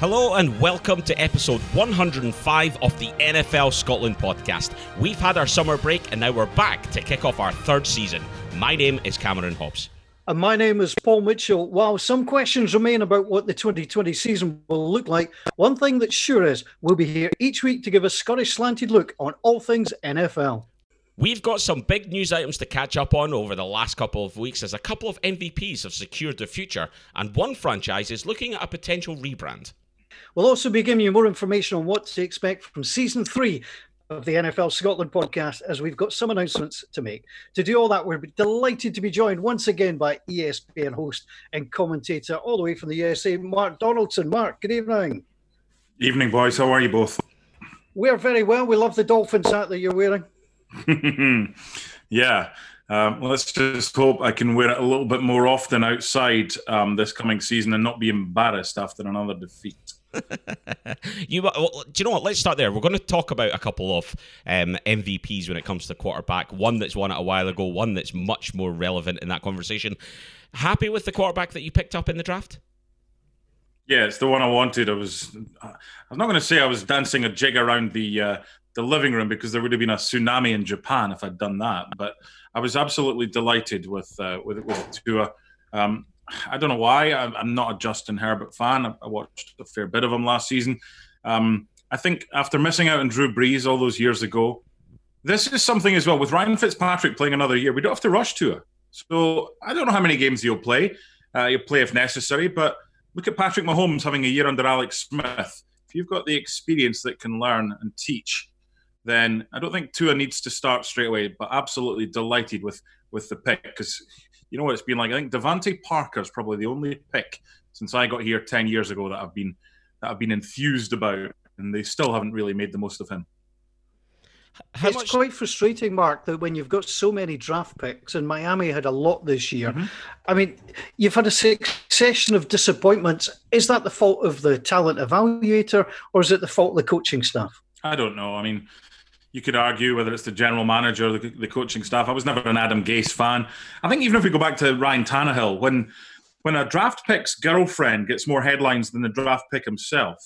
Hello and welcome to episode 105 of the NFL Scotland podcast. We've had our summer break and now we're back to kick off our third season. My name is Cameron Hobbs. And my name is Paul Mitchell. While some questions remain about what the 2020 season will look like, one thing that's sure is we'll be here each week to give a Scottish slanted look on all things NFL. We've got some big news items to catch up on over the last couple of weeks as a couple of MVPs have secured their future and one franchise is looking at a potential rebrand. We'll also be giving you more information on what to expect from season three of the NFL Scotland podcast as we've got some announcements to make. To do all that, we're delighted to be joined once again by ESPN host and commentator all the way from the USA, Mark Donaldson. Mark, good evening. Evening, boys. How are you both? We're very well. We love the Dolphins hat that you're wearing. yeah. Um, let's just hope I can wear it a little bit more often outside um, this coming season and not be embarrassed after another defeat. you, well, do you know what? Let's start there. We're going to talk about a couple of um, MVPs when it comes to quarterback. One that's won it a while ago. One that's much more relevant in that conversation. Happy with the quarterback that you picked up in the draft? Yeah, it's the one I wanted. I was. I'm not going to say I was dancing a jig around the uh, the living room because there would have been a tsunami in Japan if I'd done that. But I was absolutely delighted with uh, with with Tua. Um, I don't know why. I'm not a Justin Herbert fan. I watched a fair bit of him last season. Um, I think after missing out on Drew Brees all those years ago, this is something as well. With Ryan Fitzpatrick playing another year, we don't have to rush to it. So I don't know how many games he'll play. Uh, he'll play if necessary, but look at Patrick Mahomes having a year under Alex Smith. If you've got the experience that can learn and teach, then I don't think Tua needs to start straight away. But absolutely delighted with with the pick because you know what it's been like. I think DeVante Parker is probably the only pick since I got here ten years ago that I've been that I've been enthused about, and they still haven't really made the most of him. How it's much... quite frustrating, Mark, that when you've got so many draft picks, and Miami had a lot this year. Mm-hmm. I mean, you've had a succession of disappointments. Is that the fault of the talent evaluator, or is it the fault of the coaching staff? I don't know. I mean, you could argue whether it's the general manager or the, the, coaching staff. I was never an Adam Gase fan. I think even if we go back to Ryan Tannehill, when when a draft pick's girlfriend gets more headlines than the draft pick himself,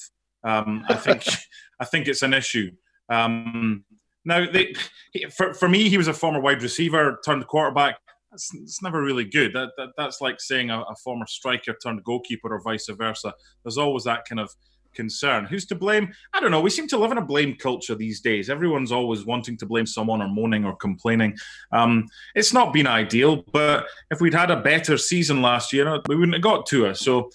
um, I think I think it's an issue. Um, now, they, for for me, he was a former wide receiver turned quarterback. That's, that's never really good. That, that that's like saying a, a former striker turned goalkeeper or vice versa. There's always that kind of concern. Who's to blame? I don't know. We seem to live in a blame culture these days. Everyone's always wanting to blame someone or moaning or complaining. Um, it's not been ideal, but if we'd had a better season last year, we wouldn't have got Tua. So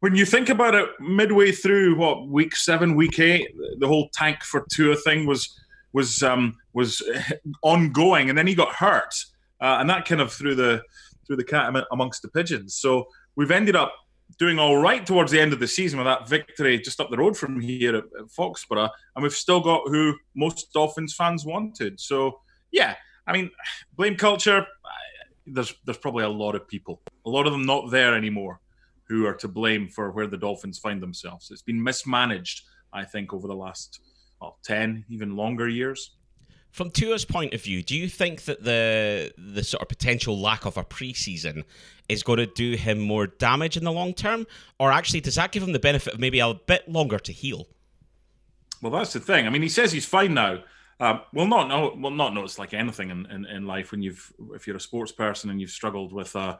when you think about it, midway through what week seven, week eight, the whole tank for Tua thing was was um, was ongoing, and then he got hurt, uh, and that kind of threw the threw the cat amongst the pigeons. So we've ended up doing all right towards the end of the season with that victory just up the road from here at, at Foxborough, and we've still got who most Dolphins fans wanted. So yeah, I mean, blame culture. There's there's probably a lot of people, a lot of them not there anymore, who are to blame for where the Dolphins find themselves. It's been mismanaged, I think, over the last well, ten, even longer years. From Tua's point of view, do you think that the the sort of potential lack of a preseason is going to do him more damage in the long term, or actually does that give him the benefit of maybe a bit longer to heal? Well, that's the thing. I mean, he says he's fine now. Um, well, not no, well, not no. It's like anything in, in, in, life when you've if you're a sports person and you've struggled with a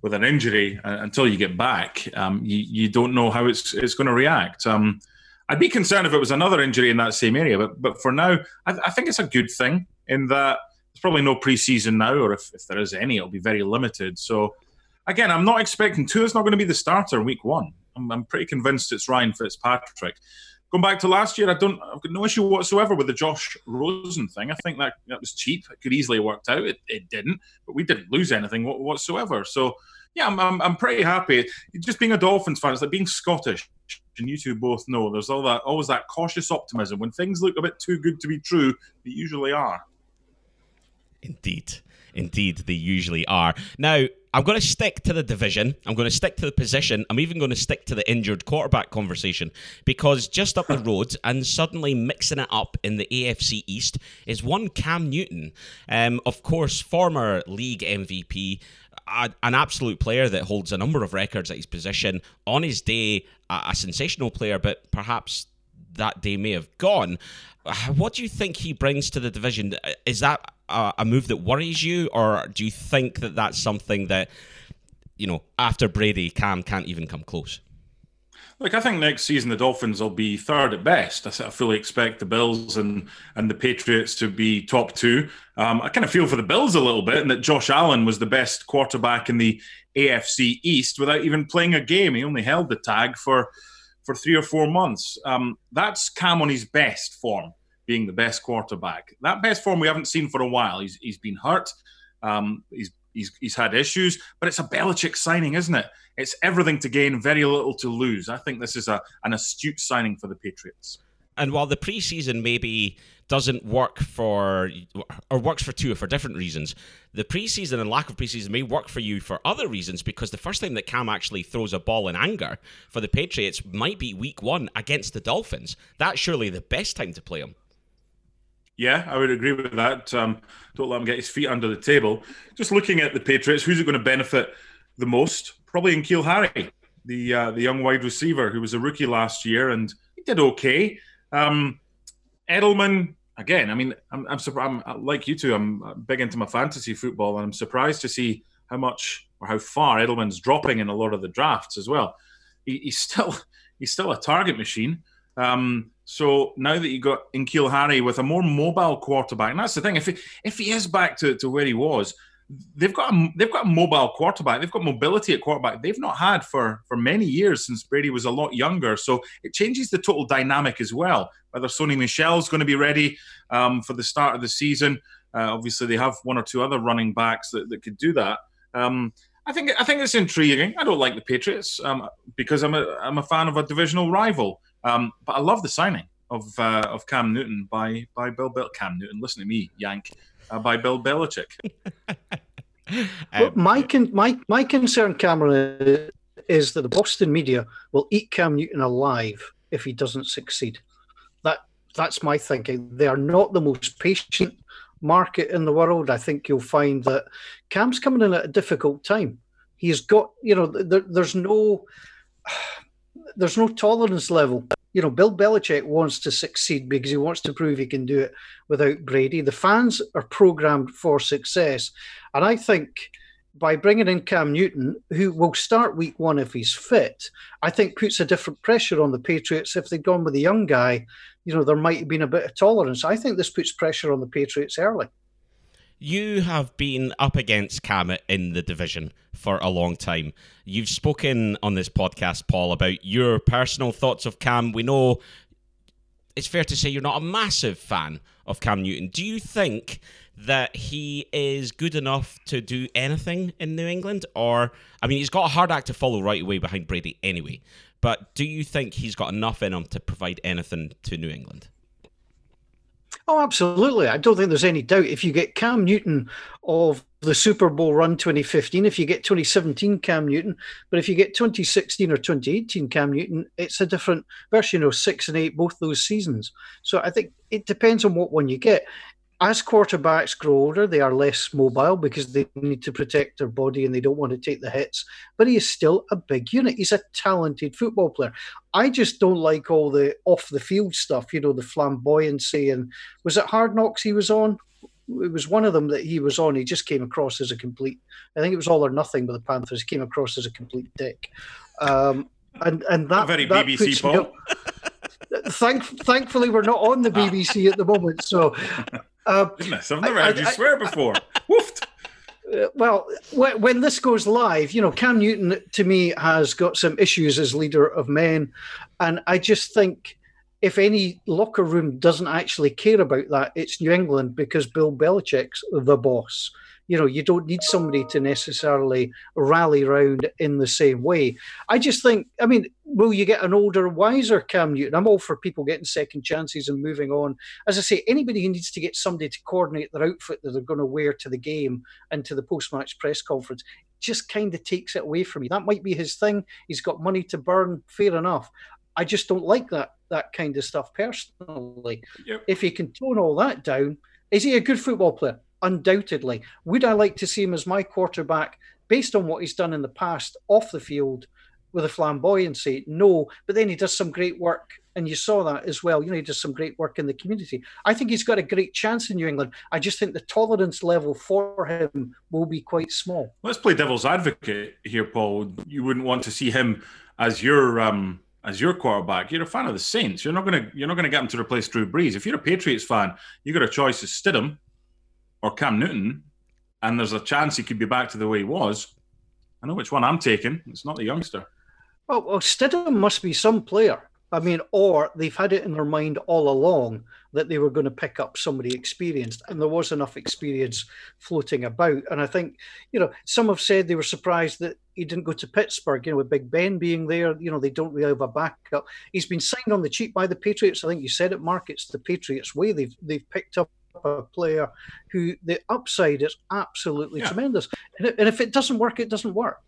with an injury uh, until you get back, um, you you don't know how it's it's going to react. Um, I'd be concerned if it was another injury in that same area, but but for now, I, I think it's a good thing in that there's probably no preseason now, or if, if there is any, it'll be very limited. So again, I'm not expecting Tua's not going to be the starter week one. I'm, I'm pretty convinced it's Ryan Fitzpatrick. Going back to last year, I don't I've got no issue whatsoever with the Josh Rosen thing. I think that that was cheap. It could easily have worked out. It, it didn't, but we didn't lose anything whatsoever. So yeah, I'm, I'm, I'm pretty happy. Just being a Dolphins fan, it's like being Scottish and you two both know there's all that always that cautious optimism when things look a bit too good to be true they usually are indeed indeed they usually are now I'm going to stick to the division. I'm going to stick to the position. I'm even going to stick to the injured quarterback conversation because just up the road and suddenly mixing it up in the AFC East is one Cam Newton. Um, of course, former league MVP, a, an absolute player that holds a number of records at his position. On his day, a, a sensational player, but perhaps that day may have gone. What do you think he brings to the division? Is that a, a move that worries you, or do you think that that's something that you know after Brady, Cam can't even come close? Look, I think next season the Dolphins will be third at best. I fully expect the Bills and and the Patriots to be top two. Um, I kind of feel for the Bills a little bit, and that Josh Allen was the best quarterback in the AFC East without even playing a game. He only held the tag for for three or four months. Um, that's Cam on his best form, being the best quarterback. That best form we haven't seen for a while. He's he's been hurt. Um, he's he's he's had issues, but it's a Belichick signing, isn't it? it's everything to gain, very little to lose. I think this is a, an astute signing for the Patriots. And while the preseason maybe doesn't work for, or works for Tua for different reasons, the preseason and lack of preseason may work for you for other reasons because the first time that Cam actually throws a ball in anger for the Patriots might be week one against the Dolphins. That's surely the best time to play him. Yeah, I would agree with that. Um, don't let him get his feet under the table. Just looking at the Patriots, who's it going to benefit the most? probably N'Keal Harry, the uh, the young wide receiver who was a rookie last year and he did okay. Um, Edelman again. I mean, I'm, I'm, I'm like you two. I'm big into my fantasy football, and I'm surprised to see how much or how far Edelman's dropping in a lot of the drafts as well. He, he's still he's still a target machine. Um, so now that you've got N'Keal Harry with a more mobile quarterback, and that's the thing. If he, if he is back to, to where he was, they've got a, they've got a mobile quarterback. They've got mobility at quarterback. They've not had for for many years since Brady was a lot younger. So it changes the total dynamic as well. Whether Sony Michel's going to be ready um, for the start of the season. Uh, obviously, they have one or two other running backs that, that could do that. Um, I think I think it's intriguing. I don't like the Patriots um, because I'm a I'm a fan of a divisional rival. Um, but I love the signing of uh, of Cam Newton by by Bill Bill Cam Newton. Listen to me, Yank uh, by Bill Belichick. um, my, con- my, my concern, Cameron, is that the Boston media will eat Cam Newton alive if he doesn't succeed. That That's my thinking. They are not the most patient market in the world. I think you'll find that Cam's coming in at a difficult time. He's got, you know, there, there's no there's no tolerance level you know, Bill Belichick wants to succeed because he wants to prove he can do it without Brady. The fans are programmed for success. And I think by bringing in Cam Newton, who will start week one if he's fit, I think puts a different pressure on the Patriots. If they'd gone with a young guy, you know, there might have been a bit of tolerance. I think this puts pressure on the Patriots early. You have been up against Cam in the division for a long time. You've spoken on this podcast, Paul, about your personal thoughts of Cam. We know it's fair to say you're not a massive fan of Cam Newton. Do you think that he is good enough to do anything in New England? Or, I mean, he's got a hard act to follow right away behind Brady anyway. But do you think he's got enough in him to provide anything to New England? Oh, absolutely. I don't think there's any doubt. If you get Cam Newton of the Super Bowl run 2015, if you get 2017 Cam Newton, but if you get 2016 or 2018 Cam Newton, it's a different version of six and eight, both those seasons. So I think it depends on what one you get as quarterbacks grow older, they are less mobile because they need to protect their body and they don't want to take the hits. But he is still a big unit. He's a talented football player. I just don't like all the off the field stuff, you know, the flamboyancy. And was it Hard Knocks he was on? It was one of them that he was on. He just came across as a complete, I think it was all or nothing with the Panthers. He came across as a complete dick. Um, and, and that, very that BBC, Paul. Thank, thankfully, we're not on the BBC at the moment, so uh, Goodness, I've never I, heard I, you swear before. Woofed. Uh, well, when this goes live, you know, Cam Newton to me has got some issues as leader of men. And I just think if any locker room doesn't actually care about that, it's New England because Bill Belichick's the boss you know you don't need somebody to necessarily rally around in the same way. I just think i mean will you get an older wiser cam newton? I'm all for people getting second chances and moving on. As i say anybody who needs to get somebody to coordinate their outfit that they're going to wear to the game and to the post-match press conference just kind of takes it away from me that might be his thing. He's got money to burn. Fair enough. I just don't like that that kind of stuff personally. Yep. if he can tone all that down is he a good football player undoubtedly. Would I like to see him as my quarterback based on what he's done in the past off the field with a flamboyancy, no. But then he does some great work, and you saw that as well. You know, he does some great work in the community. I think he's got a great chance in New England. I just think the tolerance level for him will be quite small. Let's play devil's advocate here, Paul. You wouldn't want to see him as your um, as your quarterback. You're a fan of the Saints. You're not gonna you're not gonna get him to replace Drew Brees. If you're a Patriots fan, you got a choice of Stidham or Cam Newton, and there's a chance he could be back to the way he was. I know which one I'm taking. It's not the youngster. Well, well, Stidham must be some player. I mean, or they've had it in their mind all along that they were going to pick up somebody experienced, and there was enough experience floating about. And I think, you know, some have said they were surprised that he didn't go to Pittsburgh, you know, with Big Ben being there. You know, they don't really have a backup. He's been signed on the cheap by the Patriots. I think you said it, Mark. It's the Patriots' way. They've they've picked up a player who the upside is absolutely yeah. tremendous. And, and if it doesn't work, it doesn't work.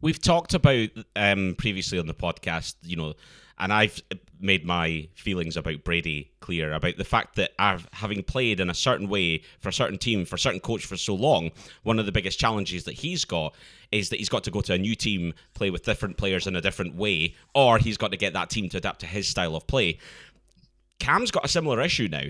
We've talked about um, previously on the podcast, you know, and I've made my feelings about Brady clear about the fact that I've, having played in a certain way for a certain team, for a certain coach for so long, one of the biggest challenges that he's got is that he's got to go to a new team, play with different players in a different way, or he's got to get that team to adapt to his style of play. Cam's got a similar issue now.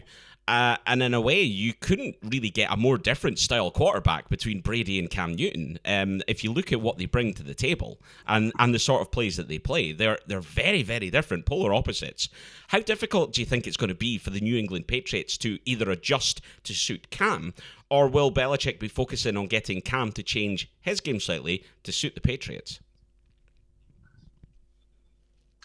Uh, and in a way, you couldn't really get a more different style quarterback between Brady and Cam Newton. Um, if you look at what they bring to the table and, and the sort of plays that they play, they're they're very very different, polar opposites. How difficult do you think it's going to be for the New England Patriots to either adjust to suit Cam, or will Belichick be focusing on getting Cam to change his game slightly to suit the Patriots?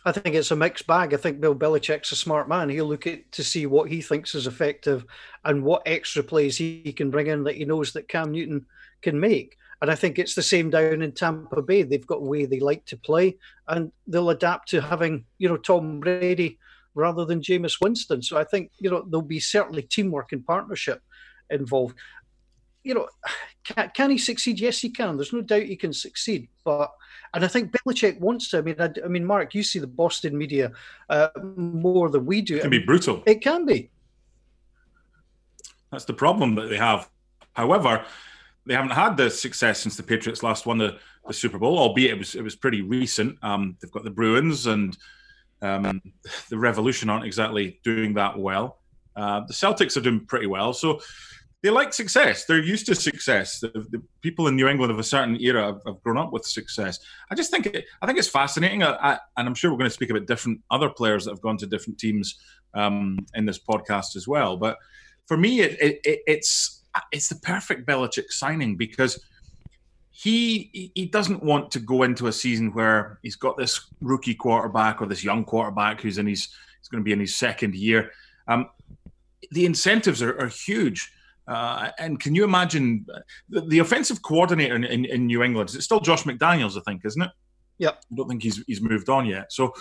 I think it's a mixed bag. I think Bill Belichick's a smart man. He'll look at to see what he thinks is effective and what extra plays he can bring in that he knows that Cam Newton can make. And I think it's the same down in Tampa Bay. They've got a way they like to play, and they'll adapt to having you know Tom Brady rather than Jameis Winston. So I think you know there'll be certainly teamwork and partnership involved. You know, can, can he succeed? Yes, he can. There's no doubt he can succeed, but and I think Belichick wants to. I mean, I, I mean, Mark, you see the Boston media uh, more than we do. It can be brutal. It can be. That's the problem that they have. However, they haven't had the success since the Patriots last won the, the Super Bowl, albeit it was it was pretty recent. Um, they've got the Bruins and um, the Revolution aren't exactly doing that well. Uh, the Celtics are doing pretty well. So they like success. They're used to success. The, the, people in New England of a certain era have, have, grown up with success. I just think it, I think it's fascinating, I, I, and I'm sure we're going to speak about different other players that have gone to different teams um, in this podcast as well. But for me, it, it, it's it's the perfect Belichick signing because he he doesn't want to go into a season where he's got this rookie quarterback or this young quarterback who's in his he's going to be in his second year. Um, the incentives are, are huge uh, and can you imagine the, the offensive coordinator in, in, in, New England? It's still Josh McDaniels, I think, isn't it? Yeah. I don't think he's he's moved on yet. So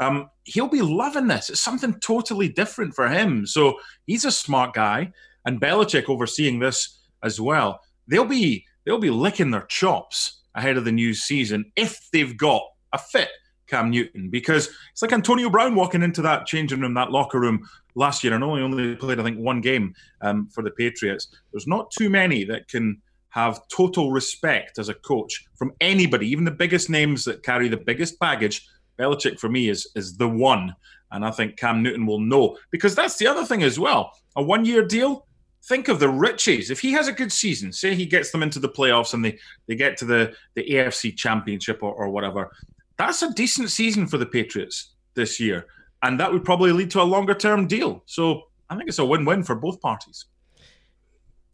um, he'll be loving this. It's something totally different for him. So he's a smart guy, and Belichick overseeing this as well. They'll be they'll be licking their chops ahead of the new season if they've got a fit Cam Newton because it's like Antonio Brown walking into that changing room, that locker room last year, and only only played I think one game um, for the Patriots. There's not too many that can have total respect as a coach from anybody, even the biggest names that carry the biggest baggage. Belichick for me is is the one, and I think Cam Newton will know because that's the other thing as well. A one year deal. Think of the riches. If he has a good season, say he gets them into the playoffs and they, they get to the, the AFC championship or, or whatever, that's a decent season for the Patriots this year. And that would probably lead to a longer term deal. So I think it's a win win for both parties.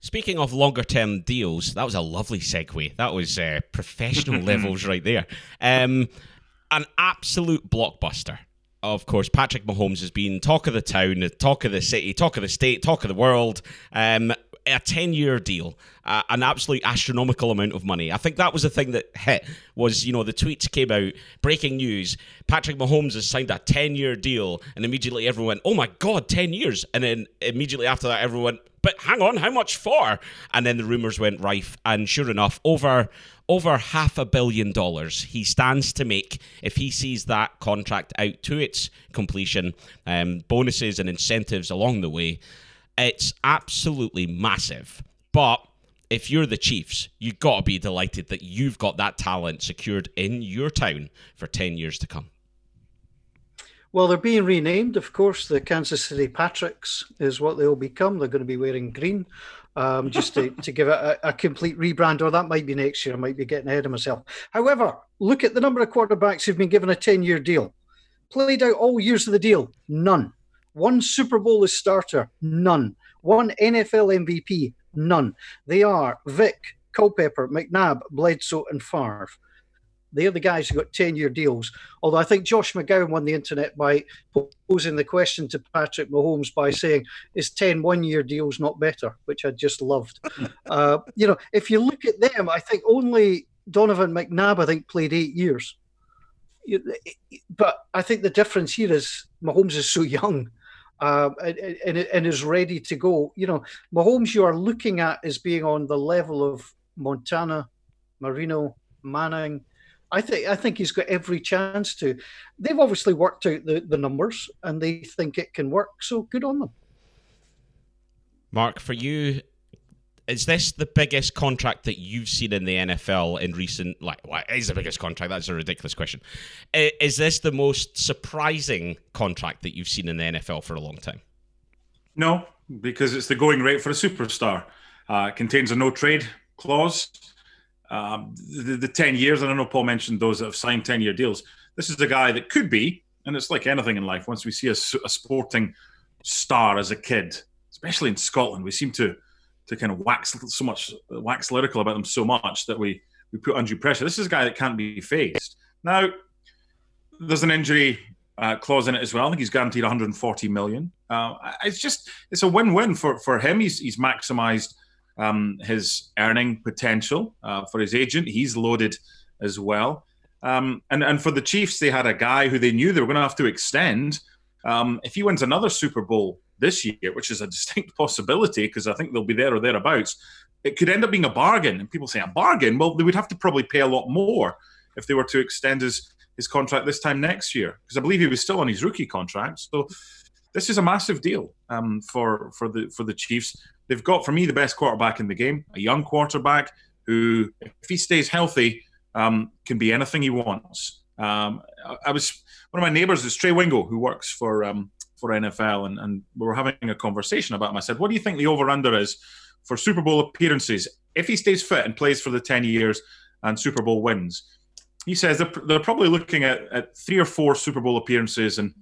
Speaking of longer term deals, that was a lovely segue. That was uh, professional levels right there. Um, an absolute blockbuster. Of course, Patrick Mahomes has been talk of the town, talk of the city, talk of the state, talk of the world. Um, a 10 year deal, uh, an absolute astronomical amount of money. I think that was the thing that hit was, you know, the tweets came out, breaking news, Patrick Mahomes has signed a 10 year deal, and immediately everyone went, oh my God, 10 years. And then immediately after that, everyone went, but hang on, how much for? And then the rumors went rife, and sure enough, over over half a billion dollars he stands to make if he sees that contract out to its completion, um, bonuses and incentives along the way. It's absolutely massive. But if you're the Chiefs, you've got to be delighted that you've got that talent secured in your town for 10 years to come. Well, they're being renamed, of course. The Kansas City Patricks is what they'll become. They're going to be wearing green um, just to, to give it a, a, complete rebrand, or that might be next year. I might be getting ahead of myself. However, look at the number of quarterbacks who've been given a 10 year deal. Played out all years of the deal, none. One Super Bowl as starter, none. One NFL MVP, none. They are Vick, Culpepper, McNabb, Bledsoe, and Favre. They're the guys who got 10 year deals. Although I think Josh McCown won the internet by posing the question to Patrick Mahomes by saying, Is 10 one year deals not better? Which I just loved. uh, you know, if you look at them, I think only Donovan McNabb, I think, played eight years. But I think the difference here is Mahomes is so young. Um, and, and, and is ready to go. You know, Mahomes, you are looking at as being on the level of Montana, Marino, Manning, I think I think he's got every chance to. They've obviously worked out the, the numbers and they think it can work. So good on them. Mark, for you, is this the biggest contract that you've seen in the NFL in recent? Like, what is the biggest contract? That's a ridiculous question. Is this the most surprising contract that you've seen in the NFL for a long time? No, because it's the going rate for a superstar. Uh, it contains a no trade clause. Um, the, the 10 years, and I know Paul mentioned those that have signed 10 year deals. This is a guy that could be, and it's like anything in life, once we see a, a sporting star as a kid, especially in Scotland, we seem to to kind of wax so much, wax lyrical about them so much that we, we put undue pressure. This is a guy that can't be faced. Now, there's an injury uh, clause in it as well. I think he's guaranteed 140 million. Uh, it's just it's a win-win for for him. He's he's maximised um, his earning potential uh, for his agent. He's loaded as well. Um, and, and for the Chiefs, they had a guy who they knew they were going to have to extend. Um, if he wins another Super Bowl this year, which is a distinct possibility because I think they'll be there or thereabouts, it could end up being a bargain. And people say a bargain. Well, they would have to probably pay a lot more if they were to extend his his contract this time next year because I believe he was still on his rookie contract. So this is a massive deal um, for for the for the Chiefs. They've got for me the best quarterback in the game, a young quarterback who, if he stays healthy, um, can be anything he wants. Um, I, was one of my neighbours is Trey Wingo, who works for um, for NFL, and, and we were having a conversation about him. I said, "What do you think the over under is for Super Bowl appearances if he stays fit and plays for the ten years and Super Bowl wins?" He says they're, they're probably looking at, at three or four Super Bowl appearances and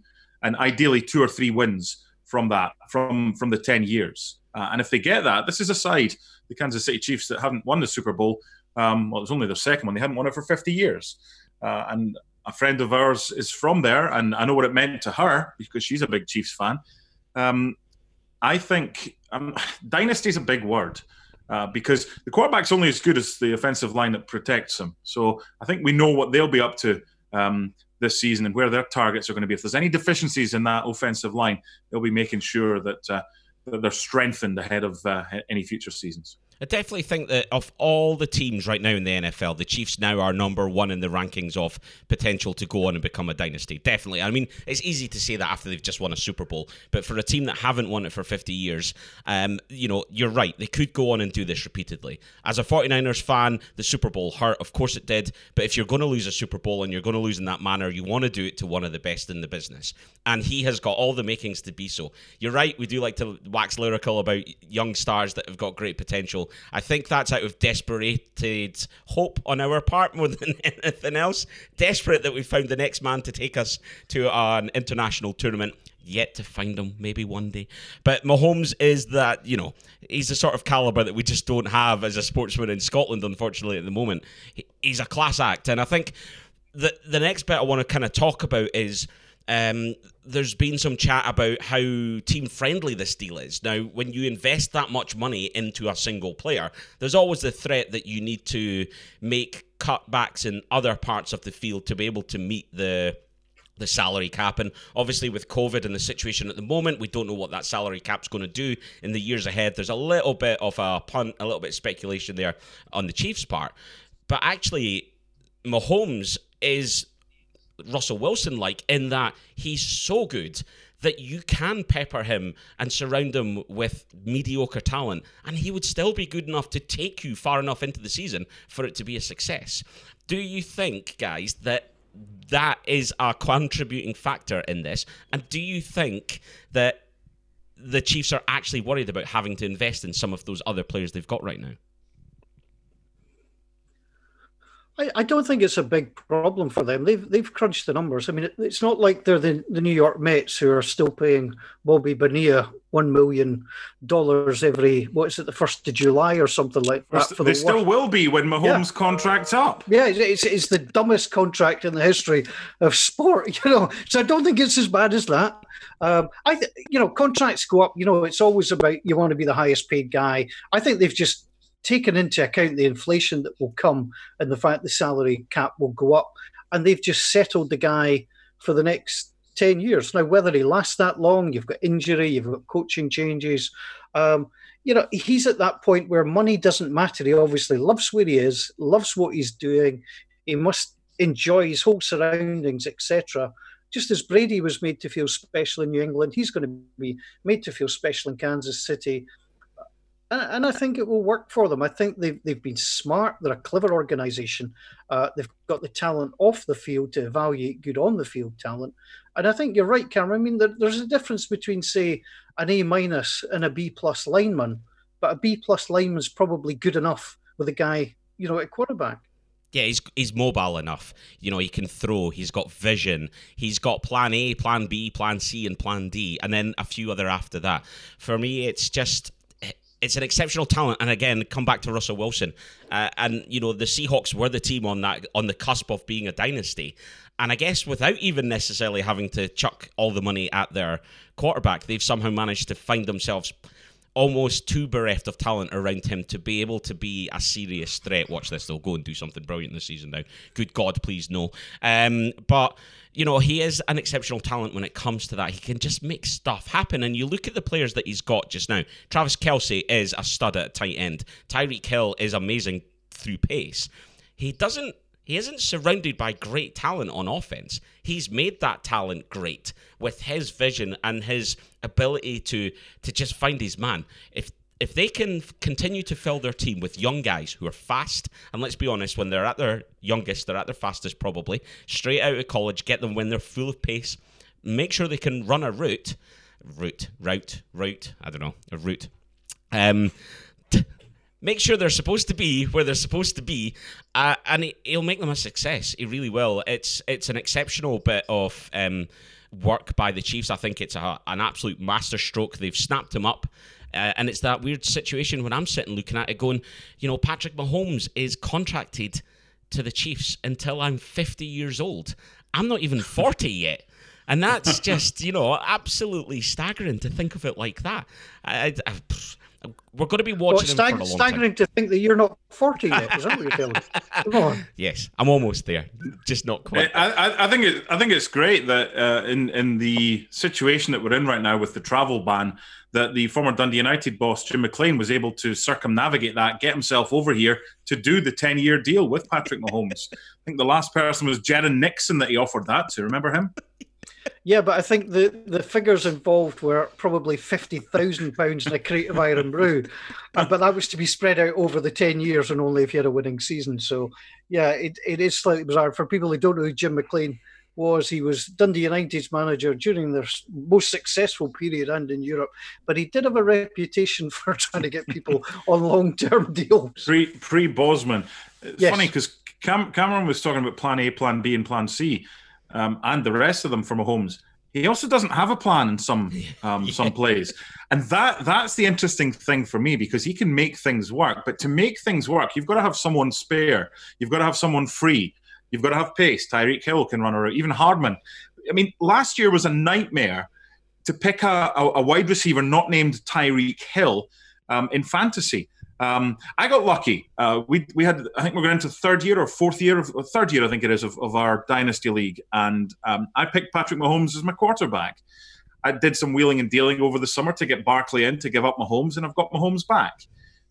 and ideally two or three wins from that from from the 10 years uh, and if they get that this is a side the kansas city chiefs that haven't won the super bowl um, well it was only their second one they hadn't won it for 50 years uh, and a friend of ours is from there and i know what it meant to her because she's a big chiefs fan um, i think um, dynasty is a big word uh, because the quarterback's only as good as the offensive line that protects him so i think we know what they'll be up to um, this season and where their targets are going to be. If there's any deficiencies in that offensive line, they'll be making sure that, uh, that they're strengthened ahead of uh, any future seasons. I definitely think that of all the teams right now in the NFL, the Chiefs now are number one in the rankings of potential to go on and become a dynasty. Definitely. I mean, it's easy to say that after they've just won a Super Bowl, but for a team that haven't won it for 50 years, um, you know, you're right. They could go on and do this repeatedly. As a 49ers fan, the Super Bowl hurt. Of course it did. But if you're going to lose a Super Bowl and you're going to lose in that manner, you want to do it to one of the best in the business. And he has got all the makings to be so. You're right. We do like to wax lyrical about young stars that have got great potential. I think that's out of desperated hope on our part more than anything else. Desperate that we found the next man to take us to an international tournament. Yet to find him, maybe one day. But Mahomes is that, you know, he's the sort of caliber that we just don't have as a sportsman in Scotland, unfortunately, at the moment. He's a class act. And I think the, the next bit I want to kind of talk about is um, there's been some chat about how team friendly this deal is. Now, when you invest that much money into a single player, there's always the threat that you need to make cutbacks in other parts of the field to be able to meet the the salary cap. And obviously, with COVID and the situation at the moment, we don't know what that salary cap's going to do in the years ahead. There's a little bit of a punt, a little bit of speculation there on the Chiefs' part. But actually, Mahomes is Russell Wilson like in that he's so good that you can pepper him and surround him with mediocre talent, and he would still be good enough to take you far enough into the season for it to be a success. Do you think, guys, that that is a contributing factor in this? And do you think that the Chiefs are actually worried about having to invest in some of those other players they've got right now? I, I don't think it's a big problem for them. They've they've crunched the numbers. I mean, it, it's not like they're the, the New York Mets who are still paying Bobby Bonilla one million dollars every what is it the first of July or something like that. For they the still will be when Mahomes' yeah. contract's up. Yeah, it's, it's, it's the dumbest contract in the history of sport. You know, so I don't think it's as bad as that. Um, I, th- you know, contracts go up. You know, it's always about you want to be the highest paid guy. I think they've just taken into account the inflation that will come and the fact the salary cap will go up. And they've just settled the guy for the next 10 years. Now, whether he lasts that long, you've got injury, you've got coaching changes. Um, you know, he's at that point where money doesn't matter. He obviously loves where he is, loves what he's doing. He must enjoy his whole surroundings, etc. Just as Brady was made to feel special in New England, he's going to be made to feel special in Kansas City and, I think it will work for them. I think they've, they've been smart. They're a clever organisation. Uh, they've got the talent off the field to evaluate good on the field talent. And I think you're right, Cameron. I mean, there, there's a difference between, say, an A minus and a B plus lineman, but a B plus lineman's probably good enough with a guy, you know, at quarterback. Yeah, he's he's mobile enough. You know, he can throw. He's got vision. He's got plan A, plan B, plan C, and plan D, and then a few other after that. For me, it's just it's an exceptional talent. And again, come back to Russell Wilson. Uh, and you know, the Seahawks were the team on that on the cusp of being a dynasty. And I guess without even necessarily having to chuck all the money at their quarterback, they've somehow managed to find themselves almost too bereft of talent around him to be able to be a serious threat. Watch this, they'll go and do something brilliant this season now. Good God, please no. Um, but you know, he is an exceptional talent when it comes to that. He can just make stuff happen. And you look at the players that he's got just now. Travis Kelce is a stud at tight end. Tyreek Hill is amazing through pace. He doesn't he isn't surrounded by great talent on offense. He's made that talent great with his vision and his ability to to just find his man. If if they can continue to fill their team with young guys who are fast, and let's be honest, when they're at their youngest, they're at their fastest probably, straight out of college, get them when they're full of pace, make sure they can run a route, route, route, route, I don't know, a route. Um, make sure they're supposed to be where they're supposed to be, uh, and will make them a success. It really will. It's it's an exceptional bit of um, work by the Chiefs. I think it's a, an absolute masterstroke. They've snapped him up. Uh, and it's that weird situation when I'm sitting looking at it, going, you know, Patrick Mahomes is contracted to the Chiefs until I'm 50 years old. I'm not even 40 yet. And that's just, you know, absolutely staggering to think of it like that. I, I, we're going to be watching well, stag- for a long staggering time. to think that you're not 40 yet. Is that what you're telling me? Come on. Yes, I'm almost there. Just not quite. I, I, I think it, I think it's great that uh, in in the situation that we're in right now with the travel ban, that the former Dundee United boss Jim McLean was able to circumnavigate that, get himself over here to do the 10 year deal with Patrick Mahomes. I think the last person was Jerren Nixon that he offered that to. Remember him? Yeah, but I think the, the figures involved were probably fifty thousand pounds in a crate of Irn-Bru, uh, but that was to be spread out over the ten years and only if you had a winning season. So, yeah, it, it is slightly bizarre for people who don't know who Jim McLean was. He was Dundee United's manager during their most successful period and in Europe, but he did have a reputation for trying to get people on long term deals. Pre pre Bosman, it's yes. funny because Cam- Cameron was talking about Plan A, Plan B, and Plan C um, and the rest of them for Mahomes. He also doesn't have a plan in some um, yeah. some plays, and that that's the interesting thing for me because he can make things work. But to make things work, you've got to have someone spare. You've got to have someone free. You've got to have pace. Tyreek Hill can run around. Even Hardman. I mean, last year was a nightmare to pick a, a, a wide receiver not named Tyreek Hill um, in fantasy um, I got lucky. Uh, we we had I think we're going into third year or fourth year of third year I think it is of, of our dynasty league, and um, I picked Patrick Mahomes as my quarterback. I did some wheeling and dealing over the summer to get Barkley in to give up Mahomes, and I've got Mahomes back.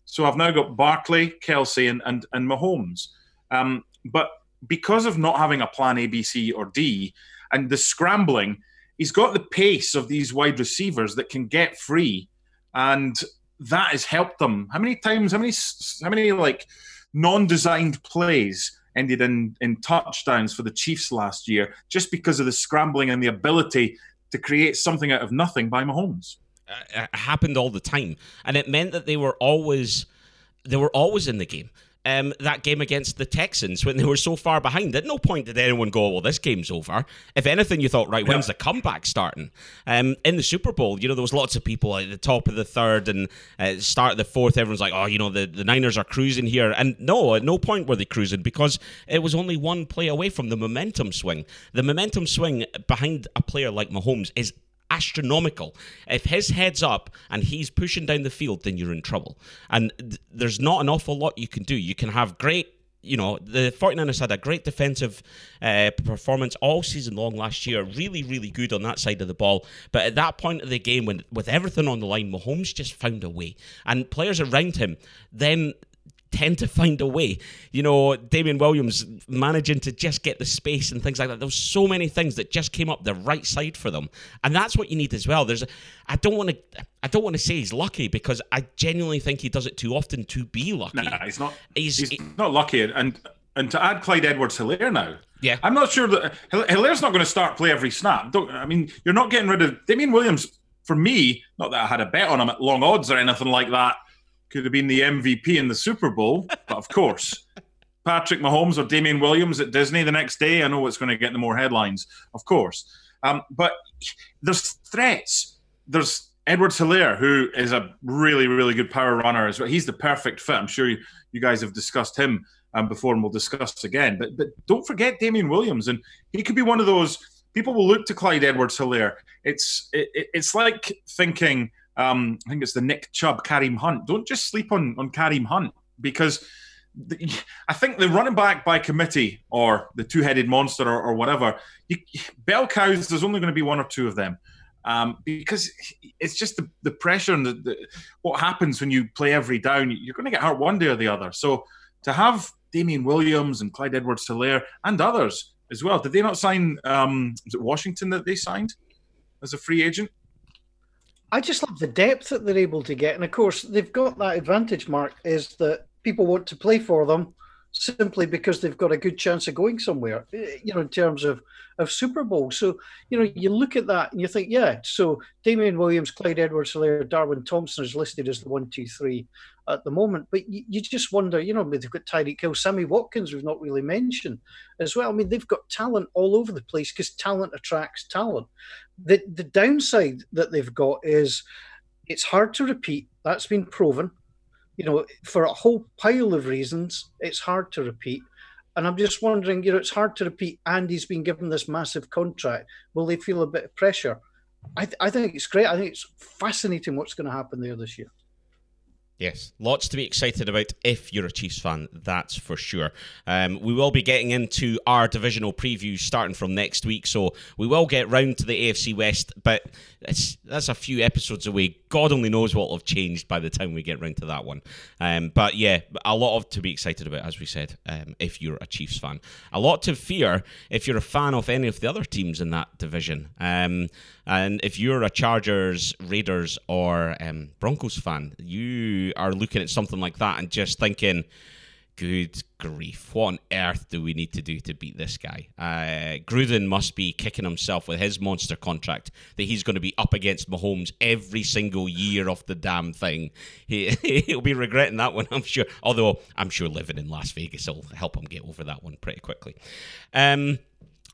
So I've now got Barkley, Kelce, and and, and Mahomes. Um, but because of not having a plan A, B, C, or D, and the scrambling, he's got the pace of these wide receivers that can get free, and that has helped them. How many times? How many? How many like non-designed plays ended in in touchdowns for the Chiefs last year just because of the scrambling and the ability to create something out of nothing by Mahomes. Uh, it happened all the time, and it meant that they were always they were always in the game um, that game against the Texans when they were so far behind. At no point did anyone go, "Well, this game's over." If anything, you thought, "Right, when's the comeback starting?" Um, in the Super Bowl, you know, there was lots of people at the top of the third and uh, start of the fourth. Everyone's like, "Oh, you know, the, the Niners are cruising here," and no, at no point were they cruising because it was only one play away from the momentum swing. The momentum swing behind a player like Mahomes is astronomical. If his head's up and he's pushing down the field, then you're in trouble. And th- there's not an awful lot you can do. You can have great you know, the 49ers had a great defensive uh, performance all season long last year. Really, really good on that side of the ball. But at that point of the game, when with everything on the line, Mahomes just found a way. And players around him then tend to find a way. You know, Damien Williams managing to just get the space and things like that. There was so many things that just came up the right side for them, and that's what you need as well. There's, I don't want to, I don't want to say he's lucky because I genuinely think he does it too often to be lucky. No, he's not. He's, he's not lucky, and and to add Clyde Edwards Helaire now. Yeah, I'm not sure that Helaire's not going to start play every snap. Don't, I mean, you're not getting rid of Damien Williams. For me, not that I had a bet on him at long odds or anything like that could have been the MVP in the Super Bowl, but of course, Patrick Mahomes or Damien Williams at Disney the next day, I know it's going to get the more headlines, of course. Um, but there's threats. There's Edwards-Helaire, who is a really, really good power runner as well. He's the perfect fit. I'm sure you, you guys have discussed him um, before, and we'll discuss again. But but don't forget Damien Williams, and he could be one of those people will look to Clyde Edwards-Helaire. It's it, it's like thinking um, I think it's the Nick Chubb, Kareem Hunt. Don't just sleep on on Kareem Hunt because the, I think the running back by committee or the two headed monster or, or whatever, you, bell cows. There's only going to be one or two of them. Um, because it's just the, the pressure and the, the, what happens when you play every down. You're going to get hurt one day or the other. So to have Damien Williams and Clyde Edwards-Helaire and others as well. Did they not sign? Um, was it Washington that they signed as a free agent? I just love the depth that they're able to get, and of course they've got that advantage. Mark is that people want to play for them simply because they've got a good chance of going somewhere. Eh, you know, in terms of of Super Bowl. So you know, you look at that and you think, yeah. So Damien Williams, Clyde Edwards-Helaire, Darwin Thompson is listed as the one, two, three at the moment. But you, you just wonder, you know, they've got Tyreek Hill, Sammy Watkins, we've not really mentioned as well. I mean, they've got talent all over the place because talent attracts talent. The the downside that they've got is it's hard to repeat. That's been proven. You know, for a whole pile of reasons, it's hard to repeat. And I'm just wondering, you know, it's hard to repeat. Andy's been given this massive contract. Will they feel a bit of pressure? I, th- I think it's great. I think it's fascinating what's going to happen there this year. Yes, lots to be excited about if you're a Chiefs fan, that's for sure. Um, we will be getting into our divisional preview starting from next week, so we will get round to the AFC West, but that's a few episodes away. God only knows what will have changed by the time we get round to that one. Um, but yeah, a lot of to be excited about, as we said, um, if you're a Chiefs fan. A lot to fear if you're a fan of any of the other teams in that division. Um, and if you're a Chargers, Raiders, or um, Broncos fan, you are looking at something like that and just thinking, good grief, what on earth do we need to do to beat this guy? Uh, Gruden must be kicking himself with his monster contract that he's going to be up against Mahomes every single year of the damn thing. He, he'll be regretting that one, I'm sure. Although I'm sure living in Las Vegas will help him get over that one pretty quickly. Um,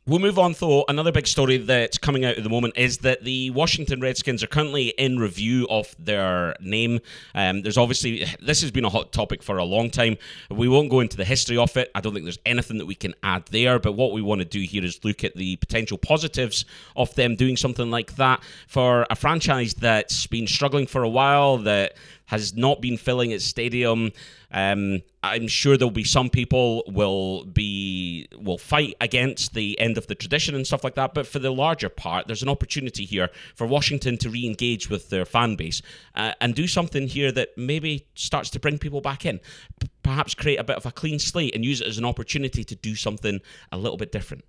We'll move on, though. Another big story that's coming out at the moment is that the Washington Redskins are currently in review of their name. Um, there's obviously, this has been a hot topic for a long time. We won't go into the history of it. I don't think there's anything that we can add there. But what we want to do here is look at the potential positives of them doing something like that for a franchise that's been struggling for a while, that has not been filling its stadium. Um, I'm sure there'll be some people will be will fight against the end of the tradition and stuff like that. But for the larger part, there's an opportunity here for Washington to re-engage with their fan base uh, and do something here that maybe starts to bring people back in. P- perhaps create a bit of a clean slate and use it as an opportunity to do something a little bit different.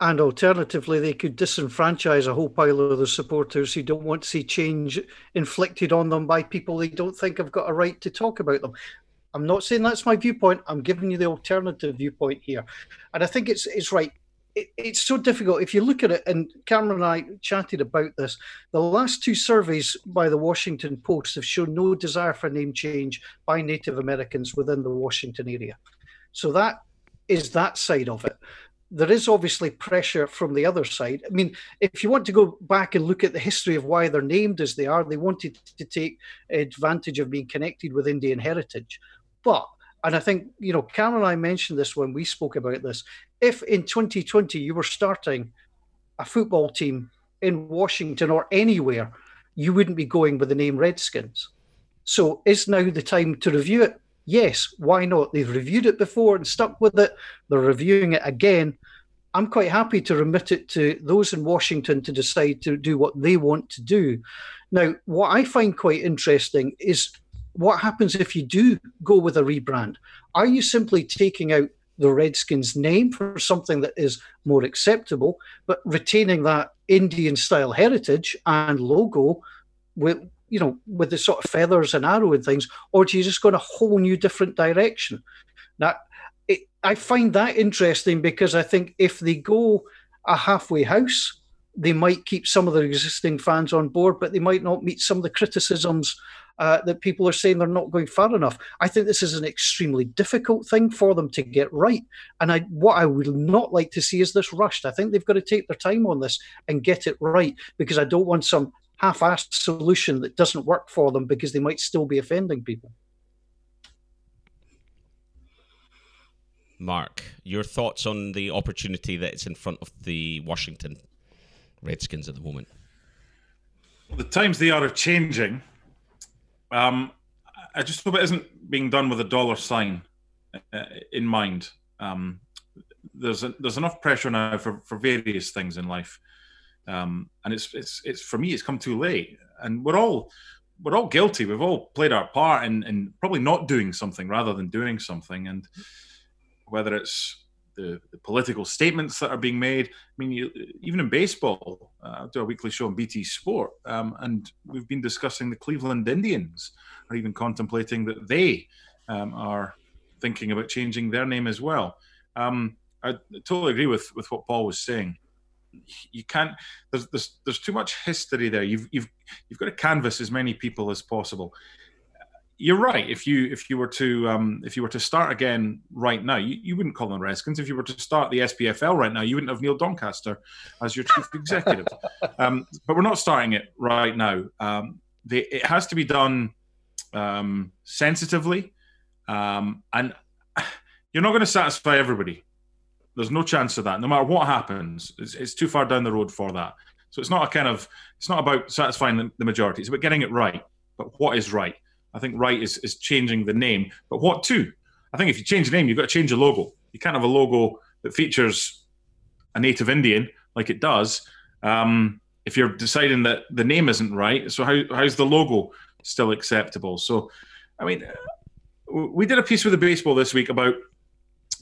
And alternatively, they could disenfranchise a whole pile of the supporters who don't want to see change inflicted on them by people they don't think have got a right to talk about them. I'm not saying that's my viewpoint. I'm giving you the alternative viewpoint here, and I think it's it's right. It, it's so difficult if you look at it. And Cameron and I chatted about this. The last two surveys by the Washington Post have shown no desire for name change by Native Americans within the Washington area. So that is that side of it there is obviously pressure from the other side. I mean, if you want to go back and look at the history of why they're named as they are, they wanted to take advantage of being connected with Indian heritage. But, and I think, you know, Cameron and I mentioned this when we spoke about this. If in 2020 you were starting a football team in Washington or anywhere, you wouldn't be going with the name Redskins. So is now the time to review it? Yes, why not? They've reviewed it before and stuck with it. They're reviewing it again. I'm quite happy to remit it to those in Washington to decide to do what they want to do. Now, what I find quite interesting is what happens if you do go with a rebrand? Are you simply taking out the Redskins name for something that is more acceptable, but retaining that Indian style heritage and logo with you know, with the sort of feathers and arrow and things, or do you just go in a whole new different direction? Now, it, I find that interesting because I think if they go a halfway house, they might keep some of their existing fans on board, but they might not meet some of the criticisms uh, that people are saying they're not going far enough. I think this is an extremely difficult thing for them to get right. And I, what I would not like to see is this rushed. I think they've got to take their time on this and get it right because I don't want some half-assed solution that doesn't work for them because they might still be offending people. Mark, your thoughts on the opportunity that's in front of the Washington Redskins at the moment? The times they are changing. Um, I just hope it isn't being done with a dollar sign uh, in mind. Um, there's a, there's enough pressure now for, for various things in life. Um, and it's it's it's for me, it's come too late, and we're all we're all guilty. We've all played our part in, in probably not doing something rather than doing something, and whether it's the, the political statements that are being made. I mean, you, even in baseball, uh, I do a weekly show on BT Sport, um, and we've been discussing the Cleveland Indians are even contemplating that they um, are thinking about changing their name as well. Um, I totally agree with with what Paul was saying you can't. There's, there's there's too much history there. You've you've you've got to canvas as many people as possible. You're right. If you if you were to um, if you were to start again right now, you, you wouldn't call them Redskins. If you were to start the SPFL right now, you wouldn't have Neil Doncaster as your chief executive. Um, but we're not starting it right now. Um, they, it has to be done um, sensitively, um, and you're not going to satisfy everybody. There's no chance of that. No matter what happens, it's, it's, too far down the road for that. So it's not a kind of it's not about satisfying the, the majority. It's about getting it right. But what is right? I think right is is changing the name. But what too? I think if you change the name, you've got to change the logo. You can't have a logo that features a native Indian like it does. Um, if you're deciding that the name isn't right, so how, how's the logo still acceptable? So, I mean, we did a piece with the baseball this week about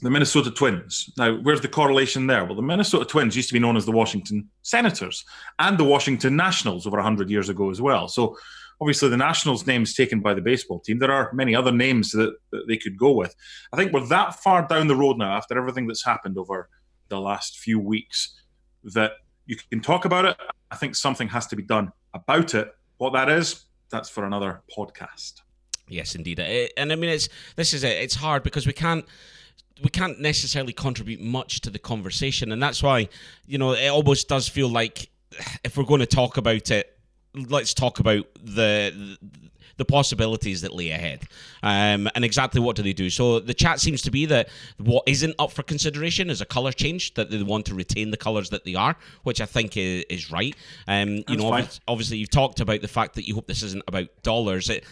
the Minnesota Twins. Now, where's the correlation there? Well, the Minnesota Twins used to be known as the Washington Senators and the Washington Nationals over 100 years ago as well. So, obviously, the Nationals name is taken by the baseball team. There are many other names that, that they could go with. I think we're that far down the road now after everything that's happened over the last few weeks that you can talk about it. I think something has to be done about it. What that is, that's for another podcast. Yes, indeed. And I mean, it's this is it. It's hard because we can't we can't necessarily contribute much to the conversation, and that's why you know it almost does feel like if we're going to talk about it, let's talk about the the possibilities that lay ahead. Um, and exactly what do they do? So the chat seems to be that what isn't up for consideration is a color change, that they want to retain the colors that they are, which I think is, is right. Um, you That's know, fine. obvi- obviously, you've talked about the fact that you hope this isn't about dollars. It,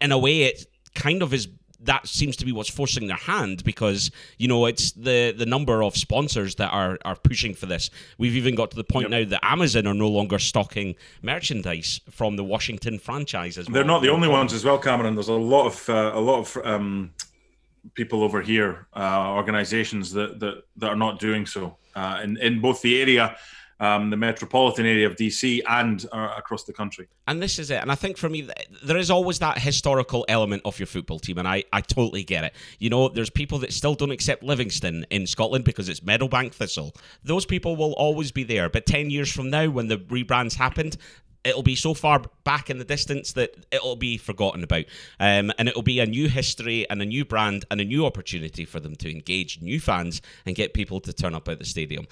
in a way, it kind of is that seems to be what's forcing their hand because you know it's the the number of sponsors that are are pushing for this. We've even got to the point now that Amazon are no longer stocking merchandise from the Washington franchise as well. They're not the only ones as well, Cameron. There's a lot of uh, a lot of um, people over here, uh, organisations that, that that are not doing so uh, in in both the area, um, the metropolitan area of DC, and uh, across the country. And this is it. And I think for me, there is always that historical element of your football team, and I, I totally get it. You know, there's people that still don't accept Livingston in Scotland because it's Meadowbank Thistle. Those people will always be there. But 10 years from now, when the rebrands happened, it'll be so far back in the distance that it'll be forgotten about. Um, and it'll be a new history and a new brand and a new opportunity for them to engage new fans and get people to turn up at the stadium.